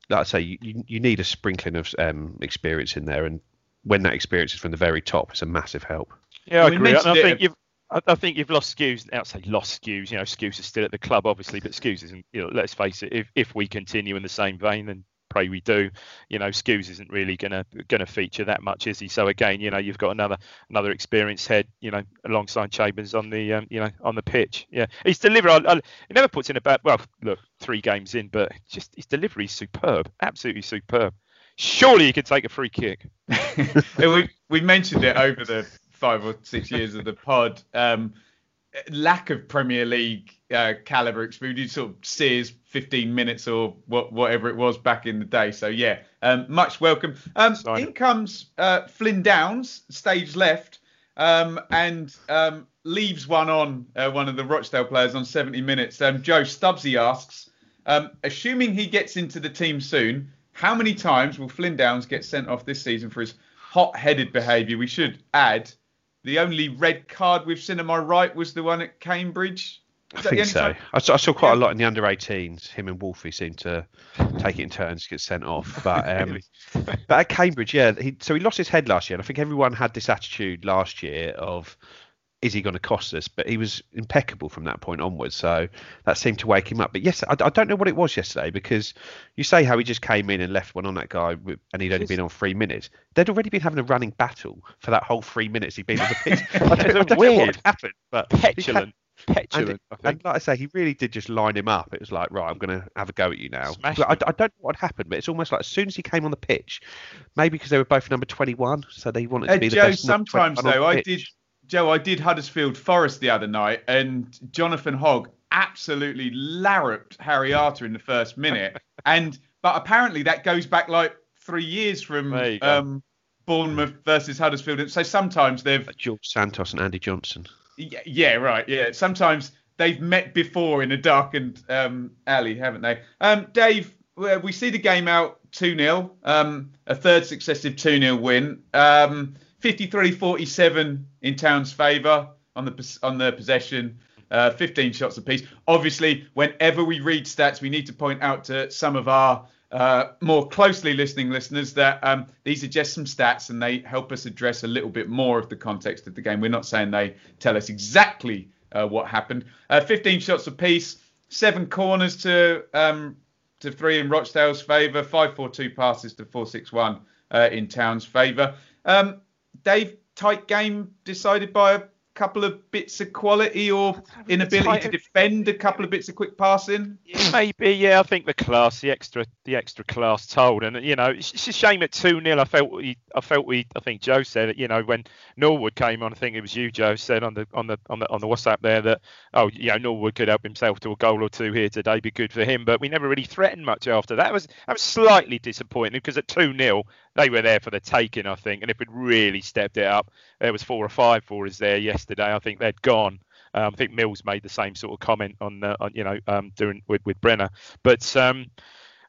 like I say, you, you, you need a sprinkling of um, experience in there, and when that experience is from the very top, it's a massive help. Yeah, I We agree. I, I think you've. I I think you've lost Skuse. I'd say lost Skuse. You know, Skuse is still at the club, obviously, but Skuse isn't. You know, let's face it. If if we continue in the same vein, then pray we do. You know, Skuse isn't really gonna gonna feature that much, is he? So again, you know, you've got another another experienced head. You know, alongside Chambers on the um, you know on the pitch. Yeah, he's delivered. I, I, he never puts in a bad. Well, look, three games in, but just his delivery is superb. Absolutely superb. Surely he could take a free kick. we we mentioned it over the five or six years of the pod. Um, lack of Premier League uh, caliber experience. You sort of Sears 15 minutes or what, whatever it was back in the day. So yeah, um, much welcome. Um, in comes uh, Flynn Downes, stage left, um, and um, leaves one on uh, one of the Rochdale players on 70 minutes. Um, Joe Stubbsy asks, um, assuming he gets into the team soon, how many times will Flynn Downes get sent off this season for his hot-headed behaviour? We should add the only red card we've seen. Am I right? Was the one at Cambridge? I think so. I saw, I saw quite Yeah. a lot in the under 18s. Him and Wolfie seemed to take it in turns to get sent off. But um, but at Cambridge, yeah, he, so he lost his head last year. And I think everyone had this attitude last year of, is he going to cost us? But he was impeccable from that point onwards. So that seemed to wake him up. But yes, I, I don't know what it was yesterday because you say how he just came in and left one on that guy and he'd only been on three minutes. They'd already been having a running battle for that whole three minutes he'd been on the pitch. I don't, I don't know what had happened, but had- Petulant. and, Petulant. And like I say, he really did just line him up. It was like, right, I'm going to have a go at you now. But I. I don't know what happened, but it's almost like as soon as he came on the pitch, maybe because they were both number 21, so they wanted to Uh, be the Joe, best. sometimes though, I pitch. did. Joe, I did Huddersfield Forest the other night, and Jonathan Hogg absolutely larruped Harry Arter in the first minute. and but apparently that goes back like three years from There you go. um, Bournemouth versus Huddersfield. So sometimes they've George Santos and Andy Johnson. Yeah, yeah, right. Yeah, sometimes they've met before in a darkened um, alley, haven't they? Um, Dave, we see the game out 2 0, um, a third successive 2 0 win. Um, 53 47 in Town's favour on the on the possession. Uh, 15 shots apiece. Obviously, whenever we read stats, we need to point out to some of our uh, more closely listening listeners that um, these are just some stats and they help us address a little bit more of the context of the game. We're not saying they tell us exactly uh, what happened. Uh, 15 shots apiece, seven corners to um, to three in Rochdale's favour, 5-4-2 passes to 4-6-1 uh, in Town's favour. Um, Dave, tight game decided by a couple of bits of quality or inability to defend a couple of bits of quick passing. Maybe, yeah. I think the class, the extra, the extra class told, and you know, it's, it's a shame at two 0 I felt we, I felt we, I think Joe said it. You know, when Norwood came on, I think it was you, Joe, said on the on the on the on the WhatsApp there that oh, you know, Norwood could help himself to a goal or two here today, be good for him. But we never really threatened much after that. It was that was slightly disappointing because at two 0 they were there for the taking, I think, and if we'd really stepped it up, there was four or five for us there yesterday. I think they'd gone. Um, I think Mills made the same sort of comment on, uh, on you know, um, doing with with Brenner. But um,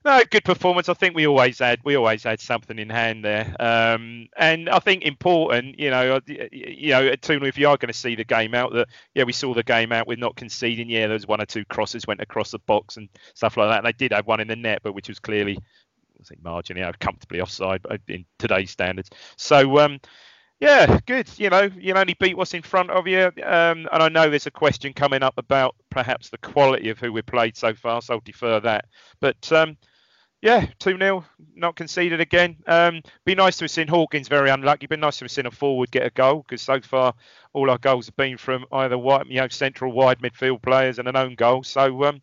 no, good performance. I think we always had we always had something in hand there, um, and I think important. You know, uh, you know, at two if you are going to see the game out, that yeah, we saw the game out with not conceding. Yeah, there was one or two crosses went across the box and stuff like that. And they did have one in the net, but which was clearly. I think margin, know, comfortably offside in today's standards. So, um, yeah, good. You know, you only beat what's in front of you. Um, and I know there's a question coming up about perhaps the quality of who we've played so far, so I'll defer that. But um, yeah, 2 0, not conceded again. Um, be nice to have seen Hawkins very unlucky. Be nice to have seen a forward get a goal because so far all our goals have been from either you know, central wide midfield players and an own goal. So um,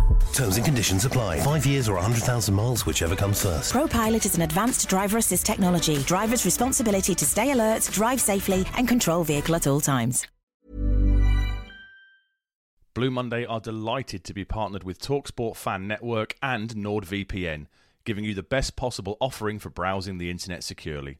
Terms and conditions apply. Five years or 100,000 miles, whichever comes first. ProPilot is an advanced driver assist technology. Driver's responsibility to stay alert, drive safely, and control vehicle at all times. Blue Monday are delighted to be partnered with Talksport Fan Network and NordVPN, giving you the best possible offering for browsing the internet securely.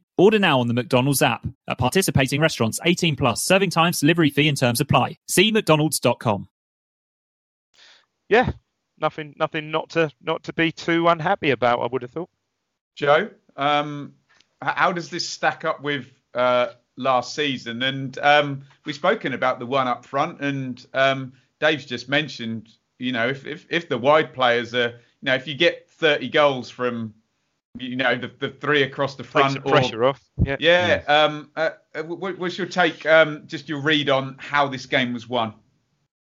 Order now on the McDonald's app. At participating restaurants, 18 plus, serving times, delivery fee and terms apply. See mcdonalds.com. Yeah, nothing, nothing not to not to be too unhappy about. I would have thought. Joe, um, how does this stack up with uh, last season? And um, we've spoken about the one up front, and um, Dave's just mentioned, you know, if, if if the wide players are, you know, if you get 30 goals from, you know, the, the three across the Takes front, the or- pressure off. Yeah. yeah. Um, uh, uh, what, what's your take? Um, just your read on how this game was won.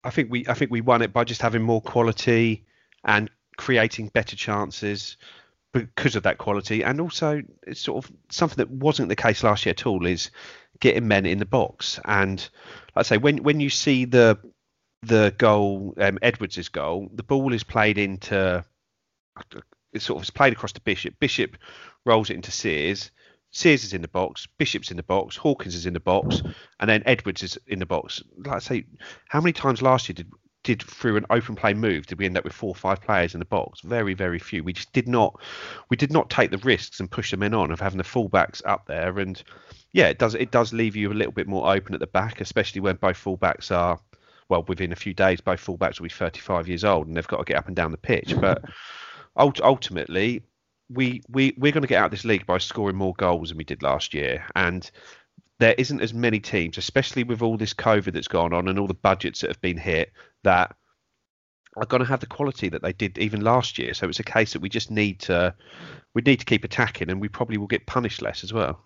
I think we I think we won it by just having more quality and creating better chances because of that quality, and also it's sort of something that wasn't the case last year at all is getting men in the box. And like I say, when when you see the the goal, um, Edwards' goal, the ball is played into it's sort of is played across to Bishop. Bishop rolls it into Sears. Sears is in the box, Bishop's in the box, Hawkins is in the box, and then Edwards is in the box. Like I say, how many times last year did did through an open play move did we end up with four or five players in the box? Very, very few. We just did not we did not take the risks and push the men on of having the fullbacks up there. And yeah, it does it does leave you a little bit more open at the back, especially when both fullbacks are well within a few days both fullbacks will be 35 years old and they've got to get up and down the pitch. But ultimately, we we we're going to get out of this league by scoring more goals than we did last year, and there isn't as many teams, especially with all this COVID that's gone on and all the budgets that have been hit, that are going to have the quality that they did even last year. So it's a case that we just need to we need to keep attacking, and we probably will get punished less as well.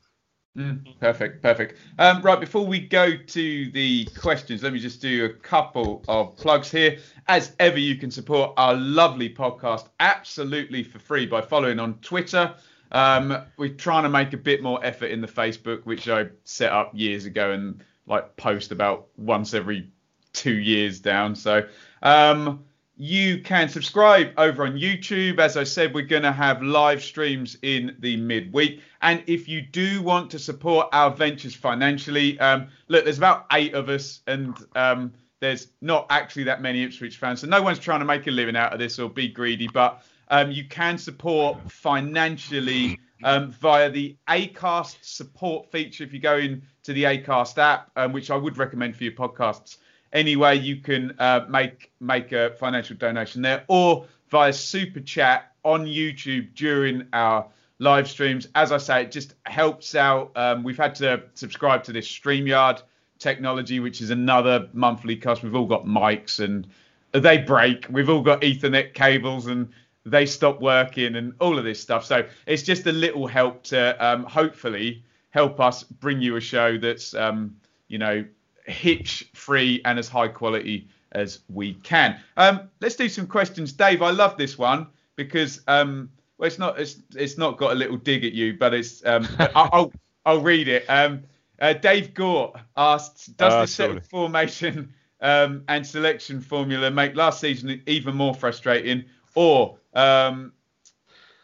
Mm, perfect, perfect. Um, right, before we go to the questions, let me just do a couple of plugs here. As ever, you can support our lovely podcast absolutely for free by following on Twitter. Um, we're trying to make a bit more effort in the Facebook, which I set up years ago and like post about once every two years down. So um, you can subscribe over on YouTube. As I said, we're going to have live streams in the midweek. And if you do want to support our ventures financially, um, look, there's about eight of us, and um, there's not actually that many Ipswich fans. So no one's trying to make a living out of this or be greedy, but um, you can support financially um, via the Acast support feature. If you go into the Acast app, um, which I would recommend for your podcasts, anyway, you can uh, make make a financial donation there, or via super chat on YouTube during our live streams. As I say, it just helps out. Um, we've had to subscribe to this StreamYard technology, which is another monthly cost. We've all got mics and they break. We've all got Ethernet cables and they stop working and all of this stuff. So it's just a little help to um, hopefully help us bring you a show that's, um, you know, hitch free and as high quality as we can. Um, let's do some questions. Dave, I love this one because um, well, it's not it's it's not got a little dig at you, but it's um, I- I'll I'll read it. Um, uh, Dave Gort asked, does Ah, the sorry. formation um, and selection formula make last season even more frustrating, or um,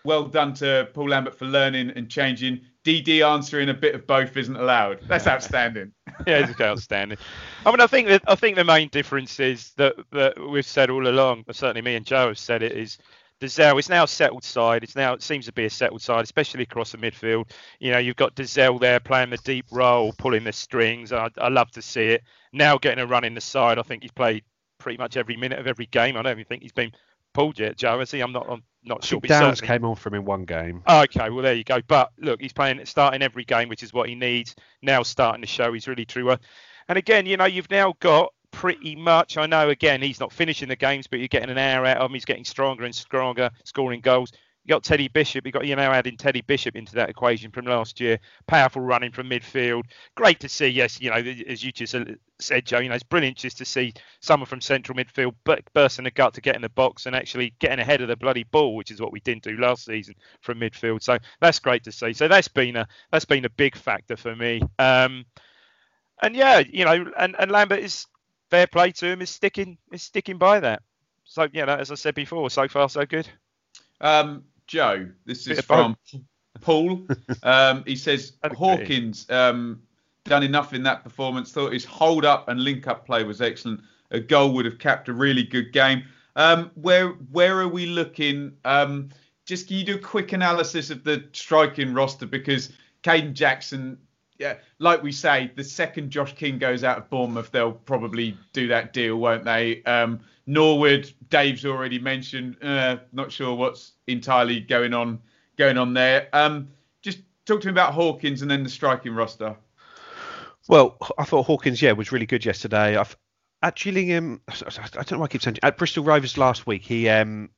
well done to Paul Lambert for learning and changing? DD answering a bit of both isn't allowed. That's outstanding. yeah, it's outstanding. I mean, I think that I think the main difference is that that we've said all along. Certainly, me and Joe have said it is. Dozzell is now settled side. It's now it seems to be a settled side, especially across the midfield. You know, you've got Dozzell there playing the deep role, pulling the strings. I, I love to see it. Now getting a run in the side. I think he's played pretty much every minute of every game. I don't even think he's been pulled yet, Joe. Has he? I'm not. I'm not sure. but Downes certainly- came on from in one game. Oh, okay, well there you go. But look, he's playing starting every game, which is what he needs. Now starting to show he's really true. And again, you know, you've now got pretty much. I know again he's not finishing the games, but you're getting an hour out of him. He's getting stronger and stronger, scoring goals. You got Teddy Bishop. You got you know adding Teddy Bishop into that equation from last year. Powerful running from midfield. Great to see. Yes, you know as you just uh, said, Joe. You know it's brilliant just to see someone from central midfield bu- bursting the gut to get in the box and actually getting ahead of the bloody ball, which is what we didn't do last season from midfield. So that's great to see. So that's been a that's been a big factor for me. Um, and yeah, you know, and, and Lambert is fair play to him is sticking is sticking by that. So you know, as I said before, so far so good. Um, Joe, this is from Paul. Um, he says That'd Hawkins um, done enough in that performance. Thought his hold up and link up play was excellent. A goal would have capped a really good game. Um, where where are we looking? Um, just can you do a quick analysis of the striking roster because Kayden Jackson, yeah, like we say, the second Josh King goes out of Bournemouth, they'll probably do that deal, won't they? Um, Norwood, Dave's already mentioned. Uh, not sure what's entirely going on going on there. Um, just talk to me about Hawkins and then the striking roster. Well, I thought Hawkins, yeah, was really good yesterday. I've, at Gillingham, I don't know why I keep saying at Bristol Rovers last week, he um,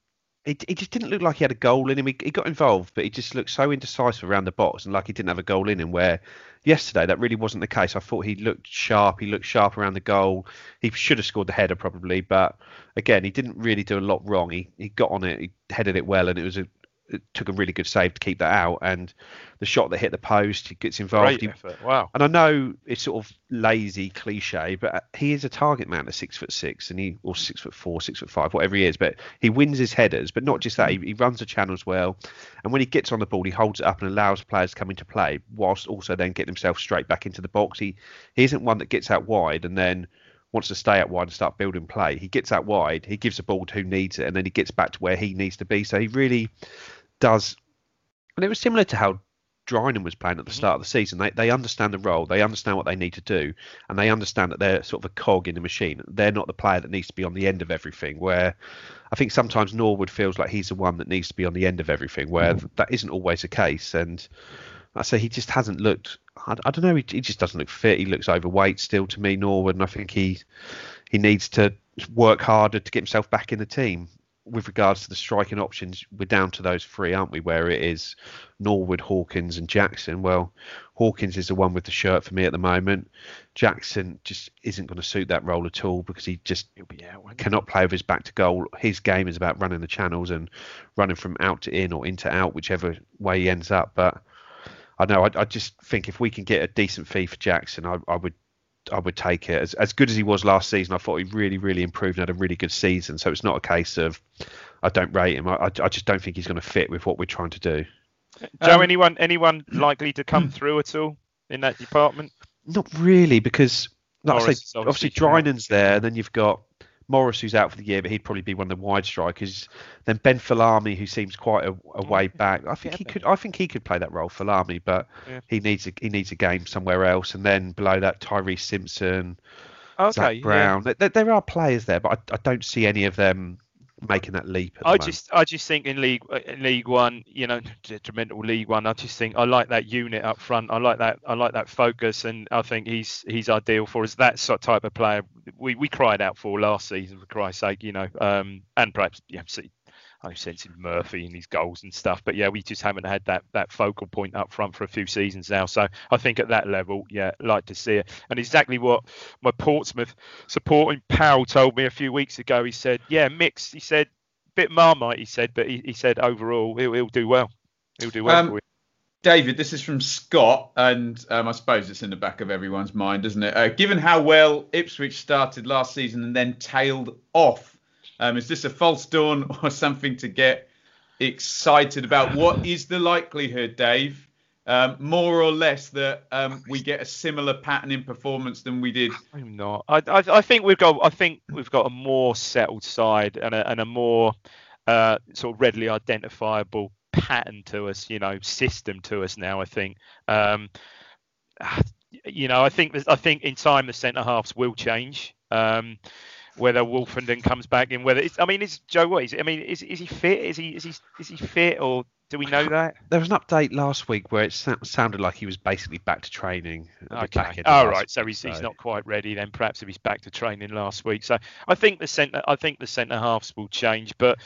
he, he just didn't look like he had a goal in him. He, he got involved, but he just looked so indecisive around the box and like he didn't have a goal in him. Where yesterday that really wasn't the case. I thought he looked sharp. He looked sharp around the goal. He should have scored the header probably, but again, he didn't really do a lot wrong. He he got on it, he headed it well, and it was a it took a really good save to keep that out. And the shot that hit the post, he gets involved. Great He- effort. Wow. and I know it's sort of lazy cliche, but uh, he is a target man at six foot six, and he or six foot four, six foot five, whatever he is. But he wins his headers, but not just that. He, he runs the channels well, and when he gets on the ball, he holds it up and allows players to come into play, whilst also then getting himself straight back into the box. He he isn't one that gets out wide and then wants to stay out wide and start building play. He gets out wide, he gives the ball to who needs it, and then he gets back to where he needs to be. So he really does. And it was similar to how Drinan was playing at the mm-hmm. start of the season. They they understand the role, they understand what they need to do, and they understand that they're sort of a cog in the machine. They're not the player that needs to be on the end of everything. Where I think sometimes Norwood feels like he's the one that needs to be on the end of everything, where mm-hmm. that isn't always the case. And I say he just hasn't looked. I, I don't know. He, he just doesn't look fit. He looks overweight still to me, Norwood, and I think he he needs to work harder to get himself back in the team. With regards to the striking options, we're down to those three, aren't we? Where it is Norwood, Hawkins, and Jackson. Well, Hawkins is the one with the shirt for me at the moment. Jackson just isn't going to suit that role at all because he just cannot play with his back to goal. His game is about running the channels and running from out to in or in to out, whichever way he ends up. But I know I, I just think if we can get a decent fee for Jackson, I, I would I would take it. As as good as he was last season, I thought he really really improved and had a really good season. So it's not a case of I don't rate him. I I, I just don't think he's going to fit with what we're trying to do. Joe, Um, anyone anyone likely to come through at all in that department? Not really, because like I say, obviously obviously. Drinan's there, and then you've got Morris who's out for the year, but he'd probably be one of the wide strikers. Then Ben Folami, who seems quite a, a way back. I think Yeah, he could. I think he could play that role, Folami, but Yeah. he needs a he needs a game somewhere else. And then below that, Tyreece Simpson, Okay, Zach. Brown. There- There, there are players there, but I, I don't see any of them making that leap. At the I moment. just, I just think in League, uh, in League One, you know, detrimental League One. I just think I like that unit up front. I like that, I like that focus, and I think he's he's ideal for us. That sort type of player we, we cried out for last season, for Christ's sake, you know, um, and perhaps yeah, I sense in Murphy and his goals and stuff. But yeah, we just haven't had that that focal point up front for a few seasons now. So I think at that level, yeah, like to see it. And exactly what my Portsmouth supporting pal told me a few weeks ago. He said, yeah, mix. He said bit marmite, he said, but he, he said overall he'll, he'll do well. He'll do well Um, for you. David, this is from Scott, and um, I suppose it's in the back of everyone's mind, isn't it? Uh, given how well Ipswich started last season and then tailed off, um, is this a false dawn or something to get excited about? What is the likelihood, Dave, um, more or less, that um, we get a similar pattern in performance than we did? I'm not. I, I I think we've got I think we've got a more settled side and a and a more uh, sort of readily identifiable pattern to us, you know, system to us now. I think. Um, you know, I think I think in time the centre halves will change. Um, whether Woolfenden comes back in, whether it's I mean, is Joe what is it? I mean, is is he fit? Is he is he is he fit or do we know that? There was an update last week where it sou- sounded like he was basically back to training. Okay. All right. So week, he's, he's so- not quite ready then. Perhaps if he's back to training last week. So I think the centre I think the centre halves will change, but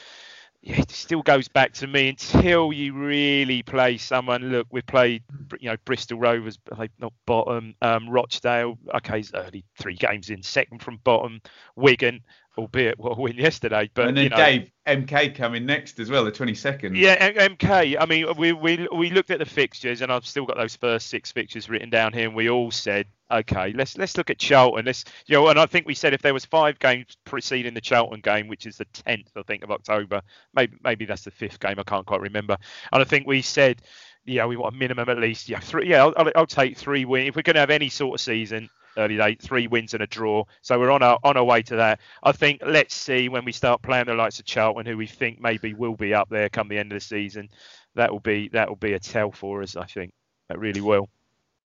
yeah, it still goes back to me until you really play someone. Look, we played you know Bristol Rovers, not bottom. Um, Rochdale, okay, it's early three games in, second from bottom. Wigan, albeit what a win yesterday, but and then you know, Dave, MK coming next as well, the 22nd. yeah, M- MK. I mean, we, we we looked at the fixtures, and I've still got those first six fixtures written down here, and we all said, okay, let's let's look at Charlton. Let's you know, and I think we said if there was five games preceding the Charlton game, which is the 10th, I think, of October, maybe maybe that's the fifth game, I can't quite remember, and I think we said. Yeah, we want a minimum at least. Yeah, three. Yeah, I'll, I'll, I'll take three wins. If we're going to have any sort of season, early date, three wins and a draw. So we're on our on our way to that. I think let's see when we start playing the likes of Charlton, who we think maybe will be up there come the end of the season. That will be that will be a tell for us. I think that really will.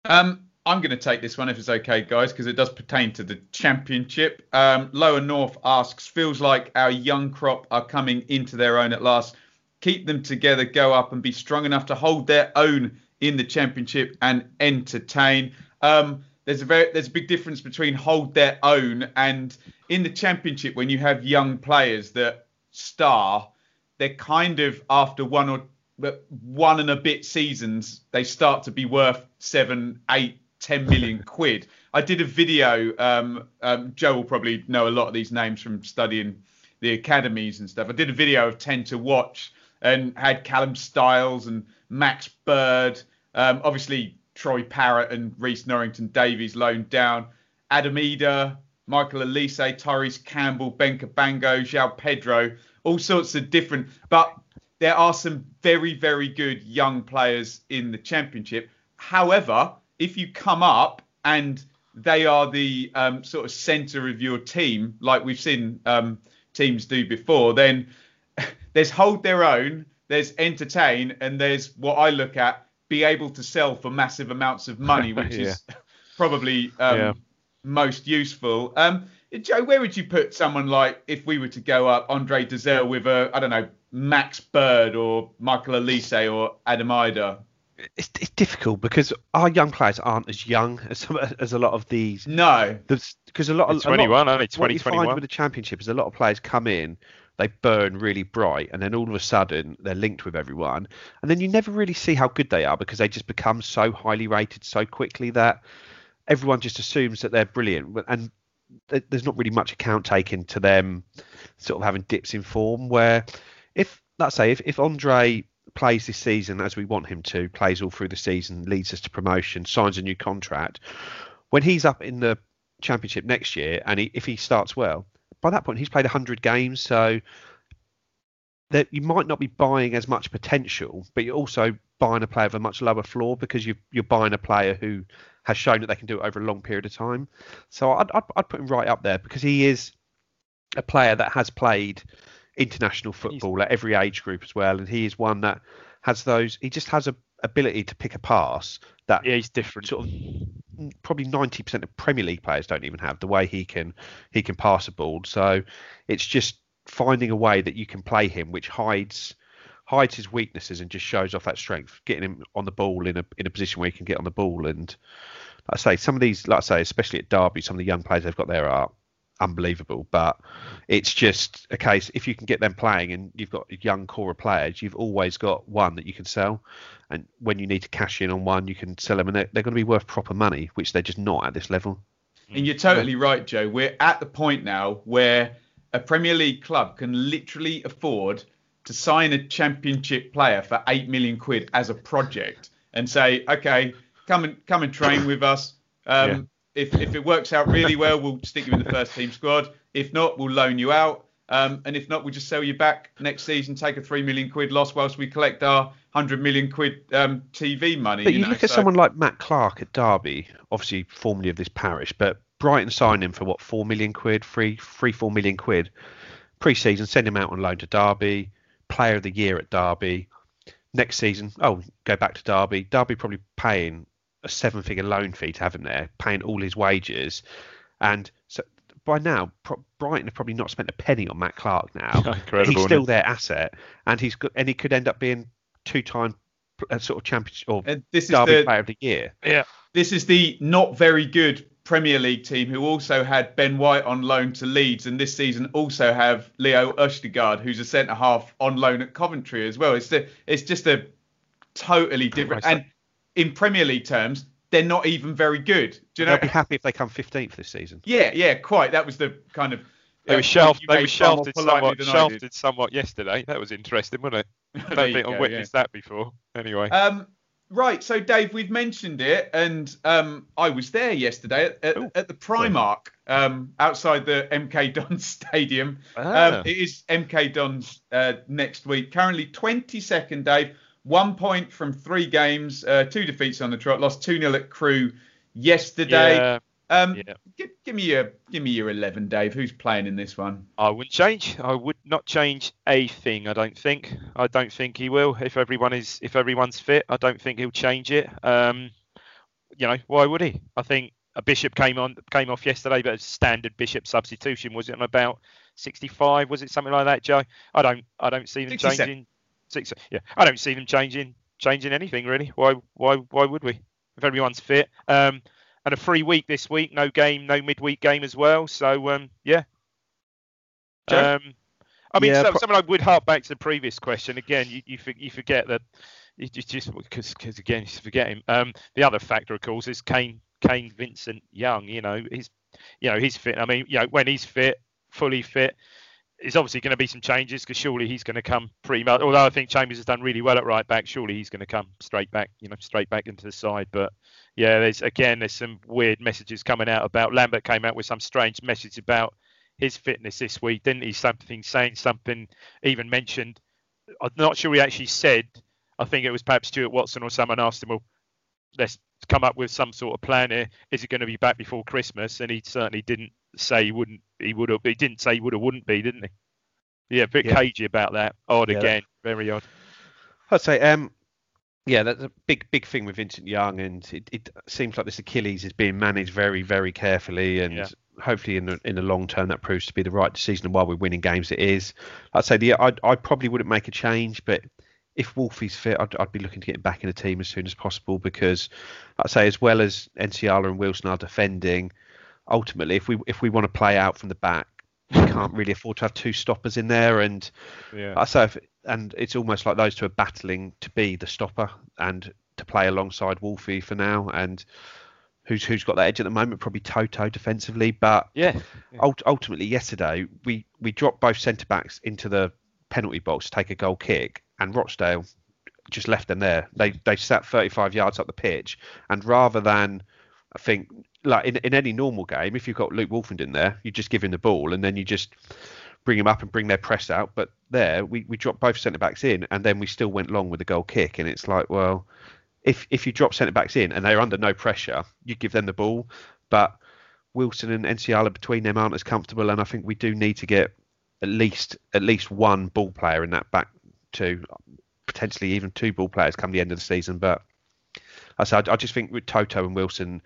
Um, I'm going to take this one if it's okay, guys, because it does pertain to the championship. Um, Lower North asks, feels like our young crop are coming into their own at last. Keep them together, go up, and be strong enough to hold their own in the championship and entertain. Um, there's a very there's a big difference between hold their own and in the championship when you have young players that star, they're kind of after one or one and a bit seasons, they start to be worth seven, eight, ten million quid. I did a video. Um, um, Joe will probably know a lot of these names from studying the academies and stuff. I did a video of ten to watch and had Callum Styles and Max Bird. Um, obviously, Troy Parrott and Rhys Norrington Davies loaned down. Adam Idah, Michael Olise, Tyrese Campbell, Ben Cabango, João Pedro, all sorts of different. But there are some very, very good young players in the championship. However, if you come up and they are the um, sort of centre of your team, like we've seen um, teams do before, then there's hold their own, there's entertain, and there's what I look at be able to sell for massive amounts of money, which Yeah. is probably um, Yeah. most useful. Um, Joe, where would you put someone like if we were to go up Andre Dozzell with a I don't know Max Bird or Michael Olise or Adam Idah? It's, it's difficult because our young players aren't as young as some, as a lot of these. No, because a lot of They're 21, a lot, aren't what 20, you find 21. with the championship is a lot of players come in, they burn really bright, and then all of a sudden they're linked with everyone, and then you never really see how good they are because they just become so highly rated so quickly that everyone just assumes that they're brilliant, and there's not really much account taken to them sort of having dips in form. Where if let's say if, if Andre plays this season as we want him to, plays all through the season, leads us to promotion, signs a new contract, when he's up in the championship next year, and he, if he starts well, by that point he's played 100 games, so that you might not be buying as much potential, but you're also buying a player of a much lower floor because you you're buying a player who has shown that they can do it over a long period of time. So I'd, I'd, I'd put him right up there because he is a player that has played international football at every age group as well, and he is one that has those. He just has a ability to pick a pass that yeah, he's different. Sort of probably ninety percent of Premier League players don't even have the way he can he can pass a ball. So it's just finding a way that you can play him, which hides hides his weaknesses and just shows off that strength, getting him on the ball in a in a position where he can get on the ball. And like I say, some of these, like I say, especially at Derby, some of the young players they've got there are unbelievable. But it's just a case if you can get them playing and you've got a young core of players, you've always got one that you can sell. And when you need to cash in on one, you can sell them, and they're, they're going to be worth proper money, which they're just not at this level. And you're totally right, Joe. We're at the point now where a Premier League club can literally afford to sign a championship player for eight million quid as a project and say, okay, come and come and train with us. Um, Yeah. If if it works out really well, we'll stick you in the first team squad. If not, we'll loan you out. Um, and if not, we'll just sell you back next season, take a three million quid loss whilst we collect our hundred million quid um, TV money. But you, know, look at so- someone like Matt Clarke at Derby, obviously formerly of this parish, but Brighton signed him for what four million quid, three, three, four million quid pre-season. Send him out on loan to Derby, Player of the Year at Derby. Next season, oh, go back to Derby. Derby probably paying a seven-figure loan fee to have him there, paying all his wages, and so by now pro- Brighton have probably not spent a penny on Matt Clarke now. Incredible, he's still their asset, and he's got, and he could end up being two-time uh, sort of championship or And this is Derby the- Player of the Year. Yeah. This is the not very good Premier League team who also had Ben White on loan to Leeds, and this season also have Leo Østigård, who's a centre half on loan at Coventry as well. It's the, it's just a totally different. Right. And in Premier League terms, they're not even very good. Do you know? They'll be happy if they come 15th this season. Yeah, yeah, quite. That was the kind of. They uh, were shelved. They were shelved somewhat. than I did. Shelved somewhat yesterday. That was interesting, wasn't it? I There don't you think go, I witnessed that before. Anyway. Um, right, so Dave, we've mentioned it, and um, I was there yesterday at, at, at the Primark um, outside the MK Dons Stadium. Ah. Um, it is MK Dons uh, next week. Currently 22nd, Dave. One point from three games, uh, two defeats on the trot. Lost 2 0 at Crewe yesterday. Yeah, Um, yeah. give, give me your give me your 11, Dave. Who's playing in this one? I wouldn't change. I would not change a thing. I don't think. I don't think he will. If everyone is, if everyone's fit, I don't think he'll change it. Um, you know, why would he? I think a Bishop came on, came off yesterday, but a standard Bishop substitution was it on about 65? Was it something like that, Joe? I don't, I don't see them 67. changing. Six, yeah, I don't see them changing, changing anything really. Why, why, why would we? If everyone's fit, um, and a free week this week, no game, no midweek game as well. So, um, yeah. Um, I mean, Yeah, so, pro- something I would hark back to the previous question again. You you, you forget that you just because again you forget him. Um, the other factor, of course, is Kane Kane Vincent Young. You know, he's you know he's fit. I mean, you know, when he's fit, fully fit, there's obviously going to be some changes because surely he's going to come pretty much. Although I think Chambers has done really well at right back, surely he's going to come straight back, you know, straight back into the side. But yeah, there's again there's some weird messages coming out about Lambert came out with some strange message about his fitness this week, didn't he? Something saying something, even mentioned. I'm not sure he actually said. I think it was perhaps Stuart Watson or someone asked him, "Well, let's come up with some sort of plan here. Is it going to be back before Christmas?" And he certainly didn't say he wouldn't. He would have. He didn't say he would have. Wouldn't be, didn't he? Yeah, a bit Yeah. cagey about that. Odd Yeah, that- again. Very odd. I'd say, um, yeah, that's a big, big thing with Vincent Young, and it, it seems like this Achilles is being managed very, very carefully, and Yeah. hopefully in the in the long term that proves to be the right decision. And while we're winning games, it is. I'd say the I I probably wouldn't make a change, but if Wolfie's fit, I'd, I'd be looking to get him back in the team as soon as possible because I'd say as well as Nsiala and Wilson are defending, ultimately if we if we want to play out from the back, we can't really afford to have two stoppers in there and. Yeah. I say, if, and it's almost like those two are battling to be the stopper and to play alongside Wolfie for now. And who's who's got that edge at the moment? Probably Toto defensively, but Yeah. ult- ultimately yesterday we we dropped both centre backs into the penalty box to take a goal kick, and Rochdale just left them there. They they sat 35 yards up the pitch, and rather than think like in, in any normal game, if you've got Luke Woolfenden in there, you just give him the ball and then you just bring him up and bring their press out. But there, we, we dropped both centre backs in, and then we still went long with the goal kick. And it's like, well, if if you drop centre backs in and they're under no pressure, you give them the ball. But Wilson and Nsiala between them aren't as comfortable, and I think we do need to get at least at least one ball player in that back two, potentially even two ball players come the end of the season. But I said I just think with Toto and Wilson,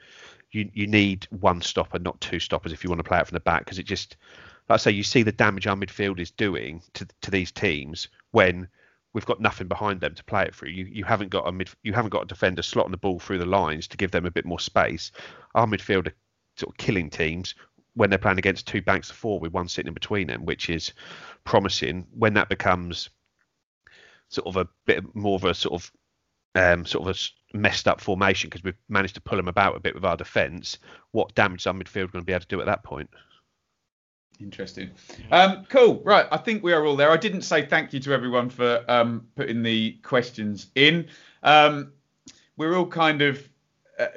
you you need one stopper, not two stoppers, if you want to play it from the back, because it just like I say, you see the damage our midfield is doing to to these teams when we've got nothing behind them to play it through. You you haven't got a mid you haven't got a defender slotting the ball through the lines to give them a bit more space. Our midfield are sort of killing teams when they're playing against two banks of four with one sitting in between them, which is promising. When that becomes sort of a bit more of a sort of um, sort of a messed up formation because we've managed to pull them about a bit with our defence. What damage our midfield going to be able to do at that point? Interesting. Um, cool. Right. I think we are all there. I didn't say thank you to everyone for um, putting the questions in. Um, we're all kind of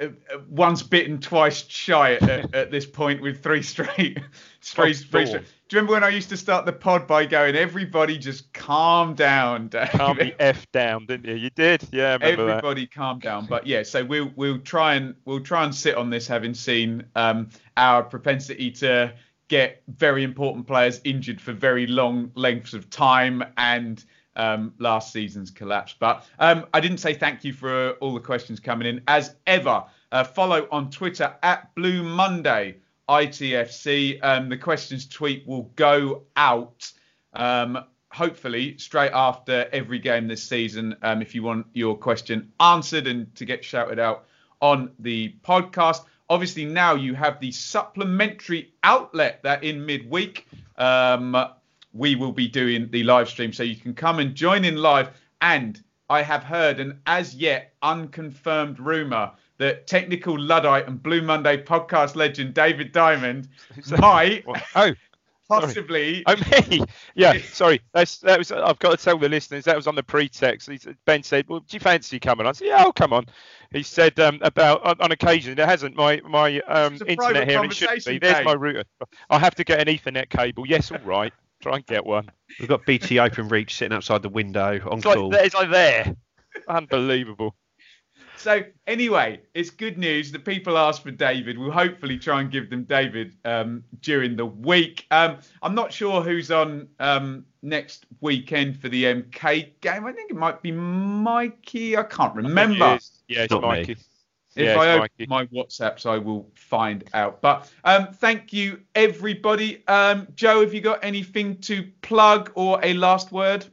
uh, uh, once bitten, twice shy at, at this point with three straight, three, three straight. Do you remember when I used to start the pod by going, everybody just calm down, Dave. Calm the f down, didn't you? You did, yeah. Remember that. Everybody calm down. But yeah, so we'll we'll try and we'll try and sit on this, having seen um, our propensity to get very important players injured for very long lengths of time and um, last season's collapse. But um, I didn't say thank you for all the questions coming in. As ever, uh, follow on Twitter at Blue Monday ITFC. Um, the questions tweet will go out. Um, hopefully straight after every game this season um, if you want your question answered and to get shouted out on the podcast obviously now you have the supplementary outlet that in midweek um, we will be doing the live stream so you can come and join in live and i have heard an as yet unconfirmed rumor that technical luddite and blue monday podcast legend david diamond might Oh, possibly Oh me? Yeah, sorry. That's that was. I've got to tell the listeners that was on the pretext. He said, ben said, "Well, do you fancy coming?" I said, "Yeah, I'll come on." He said um, about on, on occasion. It hasn't my my um, internet here. and It should be. There's my router. I'll have to get an Ethernet cable. Yes, all right. Try and get one. We've got BT Open Reach sitting outside the window on It's like, call. it's like there. Unbelievable. So anyway, it's good news that people asked for David. We'll hopefully try and give them David um, during the week. Um, I'm not sure who's on um, next weekend for the MK game. I think it might be Mikey. I can't remember. It is. Yeah, it's Not me. Mikey. If Yeah, I open Mikey. my WhatsApps, I will find out. But um, thank you, everybody. Um, Joe, have you got anything to plug or a last word?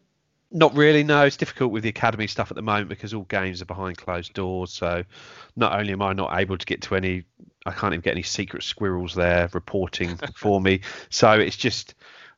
Not really, no. It's difficult with the academy stuff at the moment because all games are behind closed doors. So not only am I not able to get to any, I can't even get any secret squirrels there reporting for me. So it's just,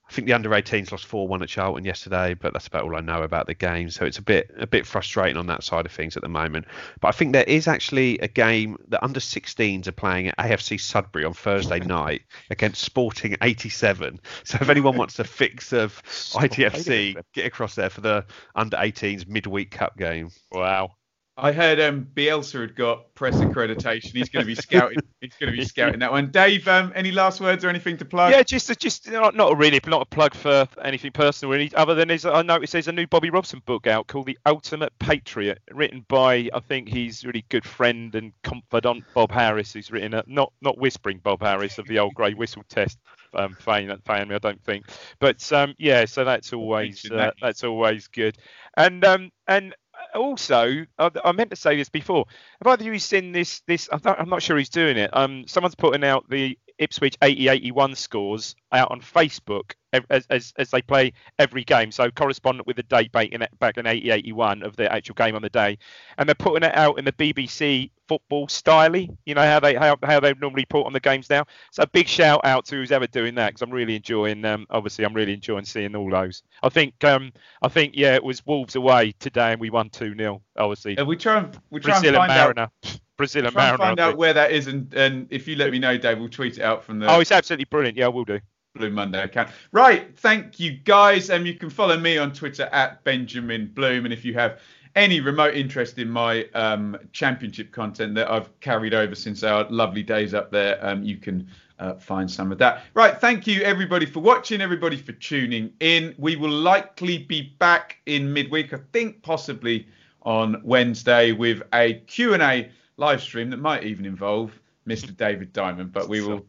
I think the under 18s lost 4 1 at Charlton yesterday, but that's about all I know about the game. So it's a bit a bit frustrating on that side of things at the moment. But I think there is actually a game that under 16s are playing at AFC Sudbury on Thursday night against Sporting 87. So if anyone wants a fix of ITFC, get across there for the under 18s midweek cup game. Wow. I heard um, Bielsa had got press accreditation. He's going to be scouting. He's going to be scouting that one. Dave, um, any last words or anything to plug? Yeah, just just not, not really, not a plug for anything personal, really. Other than is I noticed there's a new Bobby Robson book out called The Ultimate Patriot, written by I think he's really good friend and confidant Bob Harris, who's written a, not not whispering Bob Harris of the old grey whistle test um, fan fan me, I don't think, but um, yeah, so that's always uh, that's always good, and um and also, I, I meant to say this before. Have either of you seen this? This I'm not, I'm not sure he's doing it. Um, someone's putting out the Ipswich 80-81 scores out on Facebook as, as, as they play every game. So correspondent with the date back in back in 80-81 of the actual game on the day, and they're putting it out in the BBC football style. You know how they how, how they normally report on the games now. So a big shout out to who's ever doing that because I'm really enjoying. Um, obviously I'm really enjoying seeing all those. I think um I think yeah it was Wolves away today and we won two 0 Obviously Uh, we try and we try Brazil and and find out. Brazil and and Mariner. find out where that is, and, and if you let me know, Dave, we'll tweet it out from the Oh, it's absolutely brilliant. Yeah, we'll do. Blue Monday account. Right, thank you guys. Um, you can follow me on Twitter at Benjamin Bloom, and if you have any remote interest in my um, championship content that I've carried over since our lovely days up there, um, you can uh, find some of that. Right, thank you everybody for watching, everybody for tuning in. We will likely be back in midweek, I think possibly on Wednesday with a Q&A live stream that might even involve Mr. David Diamond, but we will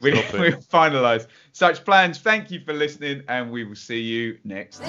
we, will finalise such plans. Thank you for listening, and we will see you next. This